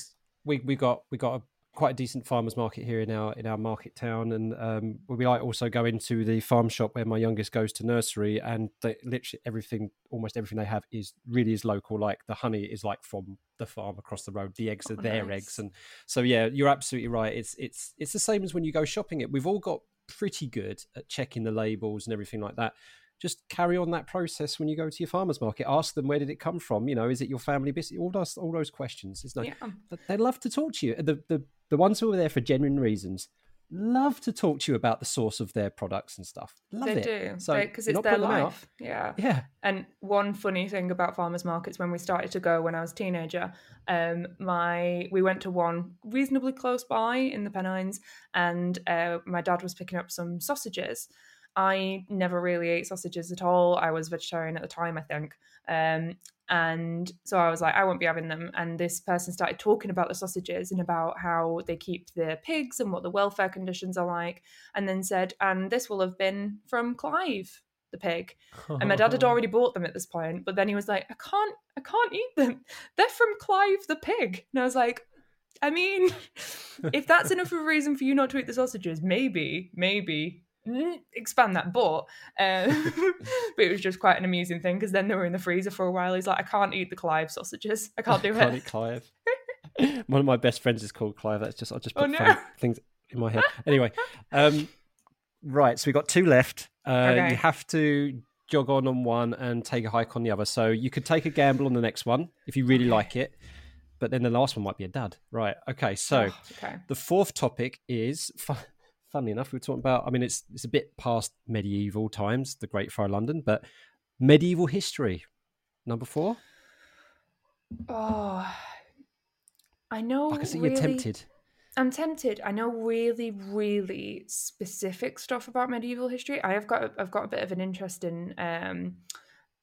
We we got we got a quite a decent farmers market here in our in our market town, and um, we like also go into the farm shop where my youngest goes to nursery, and they, literally everything, almost everything they have is really is local. Like the honey is like from the farm across the road. The eggs are Oh, their nice. eggs, and so yeah, you're absolutely right. It's it's it's the same as when you go shopping. It we've all got pretty good at checking the labels and everything like that just carry on that process when you go to your farmers market. Ask them where did it come from. You know, is it your family business? All those all those questions. It's no, Yeah. they love to talk to you. The the the ones who are there for genuine reasons love to talk to you about the source of their products and stuff. Love they it. do. So Because it's their putting them out. life. Yeah. Yeah. And one funny thing about farmers markets when we started to go when I was a teenager, um, my we went to one reasonably close by in the Pennines, and uh, my dad was picking up some sausages. I never really ate sausages at all. I was vegetarian at the time, I think. Um, and so I was like, I won't be having them. And this person started talking about the sausages and about how they keep the pigs and what the welfare conditions are like. And then said, and this will have been from Clive, the pig. And my dad had already bought them at this point, but then he was like, I can't, I can't eat them. They're from Clive the pig. And I was like, I mean, if that's enough of a reason for you not to eat the sausages, maybe, maybe expand that. But, uh, but it was just quite an amusing thing because then they were in the freezer for a while. He's like, I can't eat the Clive sausages. I can't do Can't it. Clive. One of my best friends is called Clive. That's just I'll just Oh, put no. things in my head. Anyway, um, right. So we got two left. Uh, Okay. You have to jog on on one and take a hike on the other. So you could take a gamble on the next one if you really Okay. like it, but then the last one might be a dud. Right. Okay. So. Oh, okay. The fourth topic is, funnily enough, we are talking about. I mean, it's it's a bit past medieval times, the Great Fire of London, but medieval history. Number four. Oh, I know. I can see really, you're tempted. I'm tempted. I know really, really specific stuff about medieval history. I have got, I've got a bit of an interest in um,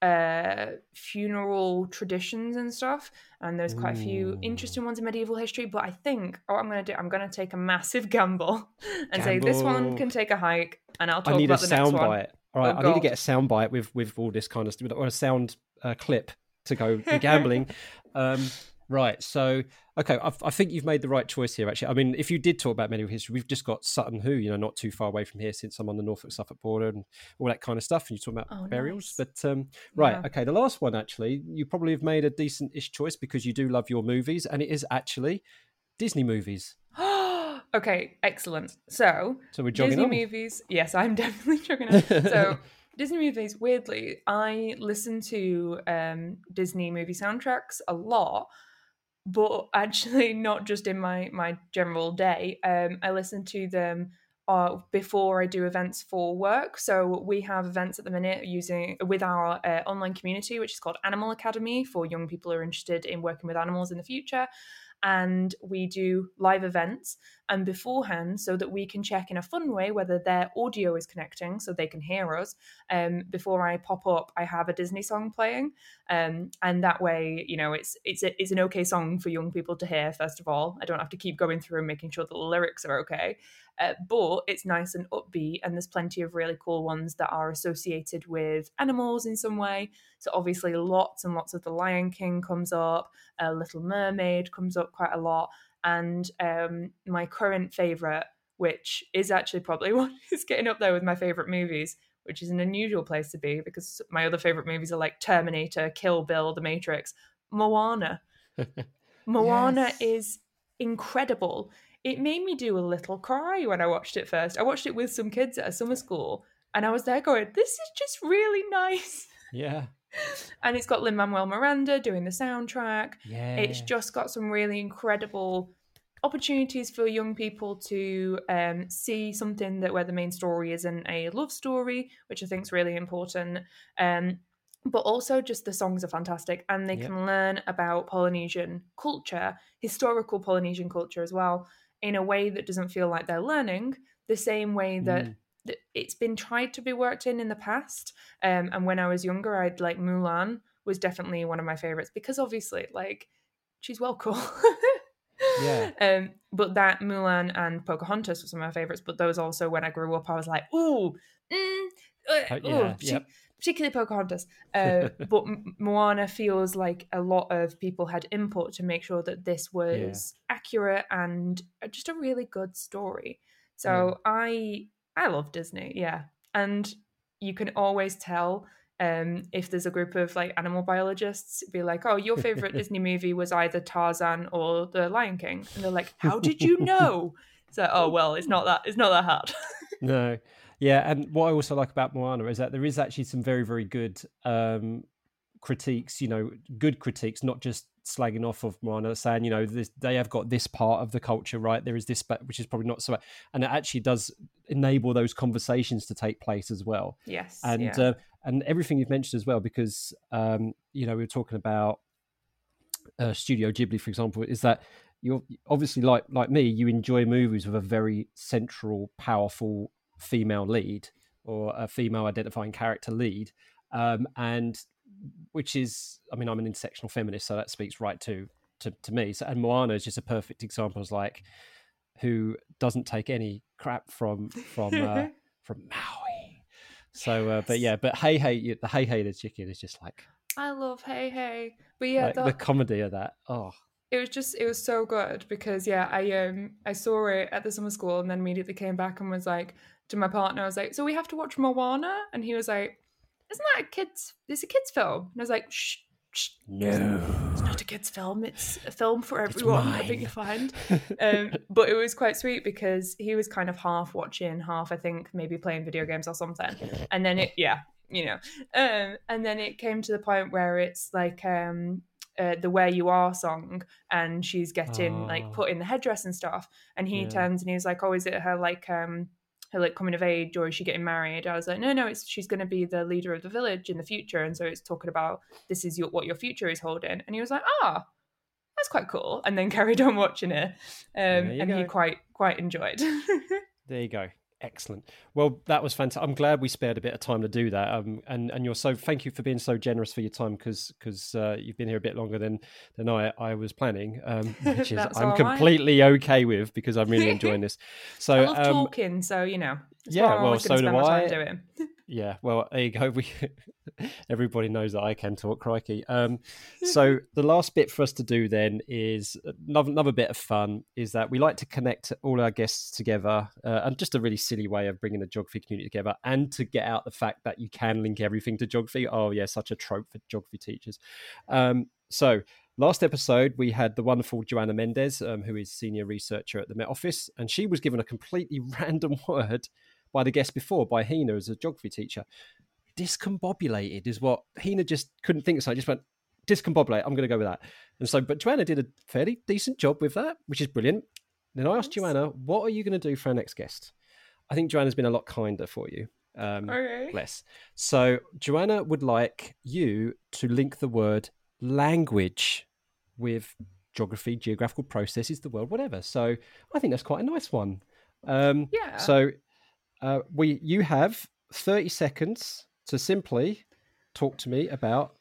uh, funeral traditions and stuff, and there's quite a few Ooh. interesting ones in medieval history. But I think oh, I'm going to do, I'm going to take a massive gamble and say this one can take a hike, and I'll talk I need a about the next sound one. bite. All right, Oh, I need to get a sound bite with with all this kind of stuff, or a sound uh, clip to go gambling. um, right. So, okay, I, I think you've made the right choice here. Actually, I mean, if you did talk about medieval history, we've just got Sutton Hoo, you know, not too far away from here, since I'm on the Norfolk Suffolk border and all that kind of stuff. And you talk about Oh, burials, nice. but um, right, Yeah. okay, the last one actually, you probably have made a decent-ish choice because you do love your movies, and it is actually Disney movies. okay, excellent. So So we're jogging Disney on. movies. Yes, I'm definitely jogging on. So Disney movies, weirdly, I listen to um, Disney movie soundtracks a lot, but actually not just in my my general day. Um, I listen to them uh, before I do events for work. So we have events at the minute using with our uh, online community, which is called Animal Academy for young people who are interested in working with animals in the future. And we do live events and beforehand so that we can check in a fun way whether their audio is connecting so they can hear us. Um, before i pop up i have a disney song playing um, and that way you know it's it's a, it's an okay song for young people to hear first of all. I don't have to keep going through and making sure that the lyrics are okay. Uh, but it's nice and upbeat and there's plenty of really cool ones that are associated with animals in some way. So obviously lots and lots of the lion king comes up uh, little mermaid comes up quite a lot and um, my current favorite, which is actually probably one what is getting up there with my favorite movies, which is an unusual place to be because my other favorite movies are like Terminator, Kill Bill, The Matrix, Moana. Moana Yes. is incredible. It made me do a little cry when I watched it first. I watched it with some kids at a summer school, and I was there going, "This is just really nice." Yeah. And it's got Lin Manuel Miranda doing the soundtrack Yeah. it's just got some really incredible opportunities for young people to um, see something that where the main story isn't a love story, which I think is really important. Um, but also just the songs are fantastic and they Yep. can learn about Polynesian culture, historical Polynesian culture as well, in a way that doesn't feel like they're learning the same way that Mm. That it's been tried to be worked in in the past. Um, and when I was younger, I'd like Mulan was definitely one of my favorites because obviously, like, she's well cool. Yeah. Um, but that Mulan and Pocahontas were some of my favorites. But those also, when I grew up, I was like, ooh, mm, uh, Oh, ooh, yeah, partic- yep. particularly Pocahontas. Uh, but Moana feels like a lot of people had input to make sure that this was accurate and just a really good story. So I I love Disney, yeah, and you can always tell um, if there's a group of like animal biologists, be like, "Oh, your favorite Disney movie was either Tarzan or The Lion King," and they're like, "How did you know?" So, oh well, it's not that it's not that hard. No. Yeah, and what I also like about Moana is that there is actually some very, very good um, critiques. You know, good critiques, not just slagging off of Moana, saying you know this, they have got this part of the culture right. There is this, but which is probably not so, and it actually does enable those conversations to take place as well. yes, and yeah. uh, and everything you've mentioned as well because um, you know we were talking about uh, Studio Ghibli, for example, is that you're obviously like like me, you enjoy movies with a very central, powerful female lead or a female identifying character lead, um, and which is, I mean, I'm an intersectional feminist, so that speaks right to to, to me. So, and Moana is just a perfect example. Is like who doesn't take any crap from from uh, from Maui. So, uh, but yeah, but hey, hey, the hey, hey, the chicken is just like, I love Heihei, but yeah, like the, the comedy of that. Oh, it was just it was so good because yeah, I um I saw it at the summer school and then immediately came back and was like to my partner, I was like, so we have to watch Moana, and he was like, isn't that a kids? It's a kids film, and I was like, shh. shh. No. It's not a kids' film. It's a film for everyone. I think you find. Um, but it was quite sweet because he was kind of half watching, half I think maybe playing video games or something. And then it, yeah, you know, um, and then it came to the point where it's like um, uh, the "Where You Are" song, and she's getting like Oh. put in the headdress and stuff. And he Yeah. turns and he's like, "Oh, is it her like um her like coming of age or is she getting married?" I was like, "No, no, it's she's going to be the leader of the village in the future." And so it's talking about this is your what your future is holding. And he was like, "Ah." That's quite cool, and then carried on watching it, um, and he quite quite enjoyed. There you go. Excellent. Well, that was fantastic. I'm glad we spared a bit of time to do that. Um, and and you're so thank you for being so generous for your time because because uh, you've been here a bit longer than than I I was planning, um, which is I'm all right. completely okay with because I'm really enjoying this. So I love um, talking, so you know, yeah, well, so spend do I. Yeah, well, there you go. We everybody knows that I can talk, crikey. Um, so the last bit for us to do then is another, another bit of fun. Is that we like to connect all our guests together, uh, and just a really silly way of bringing the geography community together, and to get out the fact that you can link everything to geography. Oh yeah, such a trope for geography teachers. Um, so last episode we had the wonderful Joanna Mendez, um, who is senior researcher at the Met Office, and she was given a completely random word by the guest before, by Hina as a geography teacher. Discombobulated is what Hina just couldn't think of. So I just went, discombobulate, I'm going to go with that. And so, but Joanna did a fairly decent job with that, which is brilliant. Then I asked Nice. Joanna, what are you going to do for our next guest? I think Joanna's been a lot kinder for you. Um, Okay. Bless. So Joanna would like you to link the word language with geography, geographical processes, the world, whatever. So I think that's quite a nice one. Um, Yeah. So uh, we, you have thirty seconds to simply talk to me about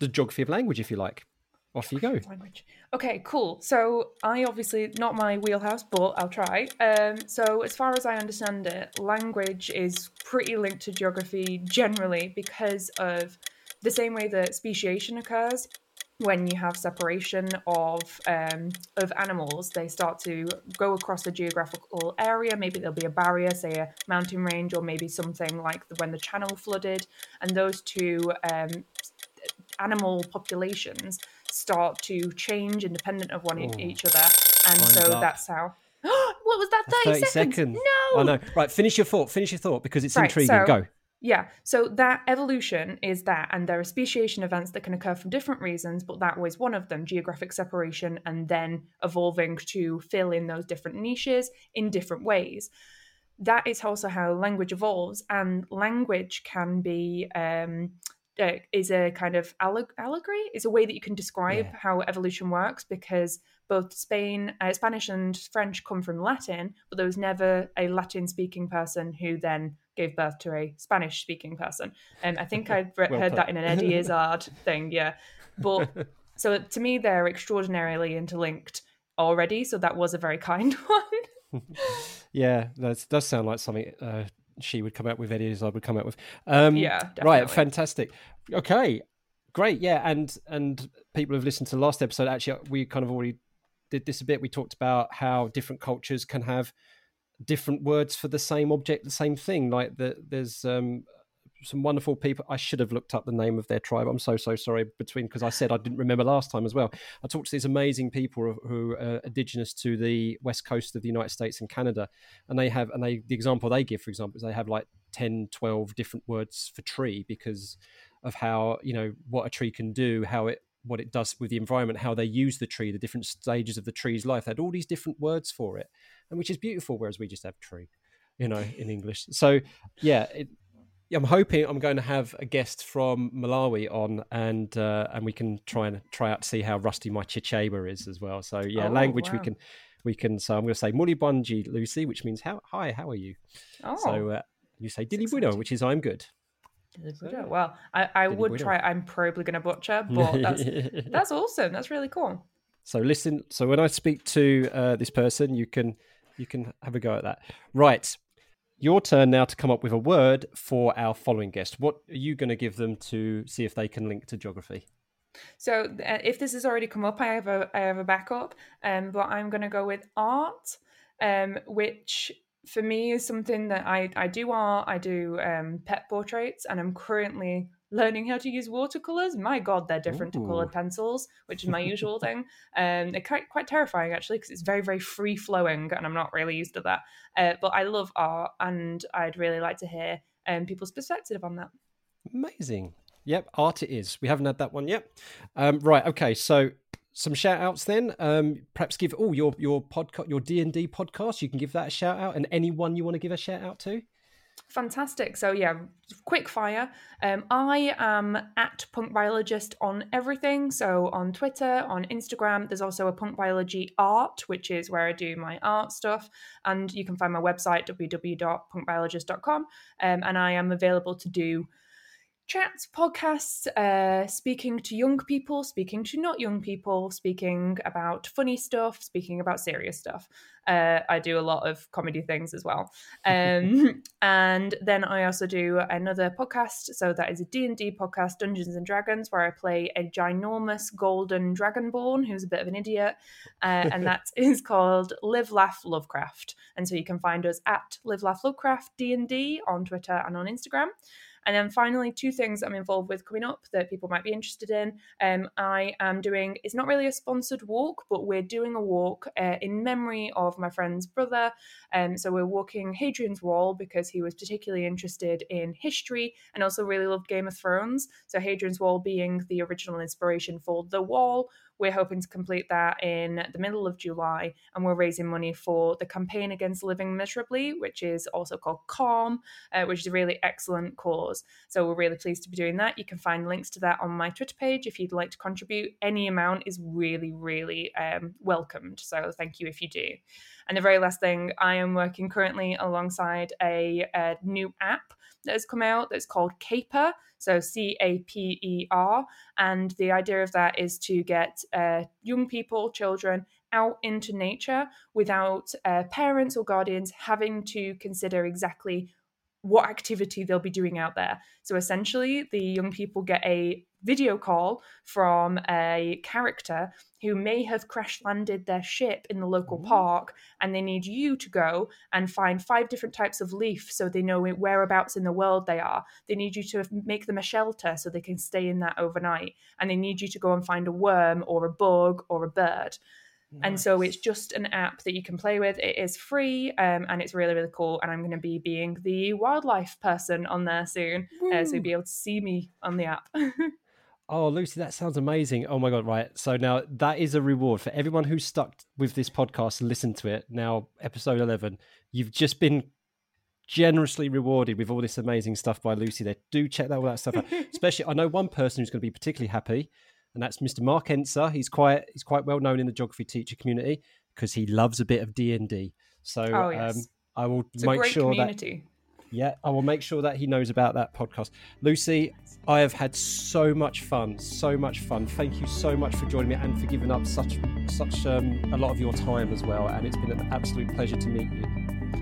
the geography of language, if you like. Off you go. Language. Okay, cool. So I obviously not my wheelhouse, but I'll try. Um, so as far as I understand it, language is pretty linked to geography generally because of the same way that speciation occurs. When you have separation of um, of animals, they start to go across a geographical area. Maybe there'll be a barrier, say a mountain range, or maybe something like the, when the channel flooded, and those two um, animal populations start to change independent of one each other, and Time's so up. that's how. what was that? Thirty, 30 seconds? seconds. No. Oh no! Right, finish your thought. Finish your thought because it's Right, intriguing. so- Go. Yeah, so that evolution is that, and there are speciation events that can occur for different reasons, but that was one of them geographic separation and then evolving to fill in those different niches in different ways. That is also how language evolves, and language can be. Um, uh, is a kind of alleg- allegory is a way that you can describe Yeah. how evolution works because both Spain, uh, Spanish and French come from Latin, but there was never a Latin speaking person who then gave birth to a Spanish speaking person. And I think I'd re- Well heard put. that in an Eddie Izzard thing, yeah. But so to me, they're extraordinarily interlinked already. So that was a very kind one. Yeah, that does sound like something uh, she would come out with. Eddie Izzard would come out with. Um, Yeah, right. Fantastic. Okay, great. Yeah, and and people have listened to the last episode. Actually, we kind of already did this a bit. We talked about how different cultures can have different words for the same object, the same thing. Like the, there's um, some wonderful people. I should have looked up the name of their tribe. I'm so so sorry. Between because I said I didn't remember last time as well. I talked to these amazing people who are indigenous to the west coast of the United States and Canada, and they have and they the example they give, for example, is they have like 10, 12 different words for tree because of how you know what a tree can do, how it what it does with the environment, how they use the tree, the different stages of the tree's life. They had all these different words for it, and which is beautiful. Whereas we just have tree, you know, in English. So yeah, it, I'm hoping I'm going to have a guest from Malawi on, and uh, and we can try and try out to see how rusty my Chichewa is as well. So yeah, Oh, language we can we can. So I'm going to say Muli bwanji Lucy, which means how hi, how are you? Oh, So uh, you say Dilly Bueno, which is I'm good. Yeah, well, I, I would try. I'm probably going to butcher, but that's that's awesome. That's really cool. So listen. So when I speak to uh, this person, you can you can have a go at that. Right. Your turn now to come up with a word for our following guest. What are you going to give them to see if they can link to geography? So uh, if this has already come up, I have a I have a backup, um, but I'm going to go with art, um, which for me is something that I I do art. I do um, pet portraits, and I'm currently learning how to use watercolors. My God, they're different Ooh. to colored pencils, which is my usual thing. Um, they're quite quite terrifying actually because it's very very free flowing, and I'm not really used to that. Uh, but I love art, and I'd really like to hear um, people's perspective on that. Amazing. Yep, art it is. We haven't had that one yet. Um, right, okay, so some shout outs then. Um, perhaps give oh your your podcast your D and D podcast, you can give that a shout out and anyone you want to give a shout out to. Fantastic. So yeah, quick fire. Um, I am at Punk Biologist on everything. So on Twitter, on Instagram. There's also a Punk Biology Art, which is where I do my art stuff. And you can find my website www.punkbiologist.com. Um, and I am available to do chats, podcasts, uh, speaking to young people, speaking to not young people, speaking about funny stuff, speaking about serious stuff. Uh, I do a lot of comedy things as well, um, and then I also do another podcast. So that is a D and D podcast, Dungeons and Dragons, where I play a ginormous golden dragonborn who's a bit of an idiot, uh, and that is called Live Laugh Lovecraft. And so you can find us at Live Laugh Lovecraft D and D on Twitter and on Instagram. And then finally, two things I'm involved with coming up that people might be interested in. Um, I am doing, it's not really a sponsored walk, but we're doing a walk uh, in memory of my friend's brother. Um, so we're walking Hadrian's Wall because he was particularly interested in history and also really loved Game of Thrones. So Hadrian's Wall being the original inspiration for The Wall, we're hoping to complete that in the middle of July, and we're raising money for the campaign against living miserably, which is also called Calm, uh, which is a really excellent cause. So we're really pleased to be doing that. You can find links to that on my Twitter page if you'd like to contribute. Any amount is really, really um, welcomed. So thank you if you do. And the very last thing, I am working currently alongside a, a new app that has come out that's called Caper. So C A P E R. And the idea of that is to get uh, young people, children, out into nature without uh, parents or guardians having to consider exactly what activity they'll be doing out there. So essentially, the young people get a video call from a character who may have crash landed their ship in the local Ooh. park, and they need you to go and find five different types of leaf so they know whereabouts in the world they are. They need you to make them a shelter so they can stay in that overnight, and they need you to go and find a worm or a bug or a bird. And so it's just an app that you can play with. It is free um, and it's really, really cool. And I'm going to be being the wildlife person on there soon. Uh, so you'll be able to see me on the app. Oh, Lucy, that sounds amazing. Oh my god, right. So now that is a reward for everyone who's stuck with this podcast and listened to it. Now, episode 11, you've just been generously rewarded with all this amazing stuff by Lucy there. Do check that all that stuff out. Especially I know one person who's going to be particularly happy, and that's Mr. Mark Enser. He's quite he's quite well known in the geography teacher community because he loves a bit of D&D. So Oh, yes. um, I will It's make sure that community. Yeah, I will make sure that he knows about that podcast. Lucy, I have had so much fun, so much fun. Thank you so much for joining me and for giving up such such um, a lot of your time as well. And it's been an absolute pleasure to meet you.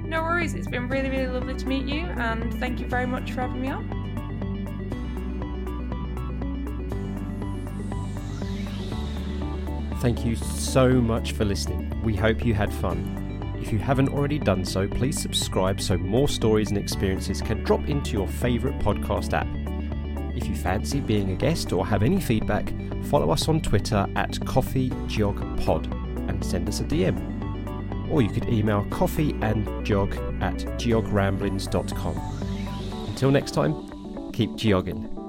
No worries. It's been really, really lovely to meet you. And thank you very much for having me on. Thank you so much for listening. We hope you had fun. If you haven't already done so, please subscribe so more stories and experiences can drop into your favourite podcast app. If you fancy being a guest or have any feedback, follow us on Twitter at CoffeeGeogPod and send us a DM. Or you could email coffeeandgeog at geogramblings.com. Until next time, keep geogging.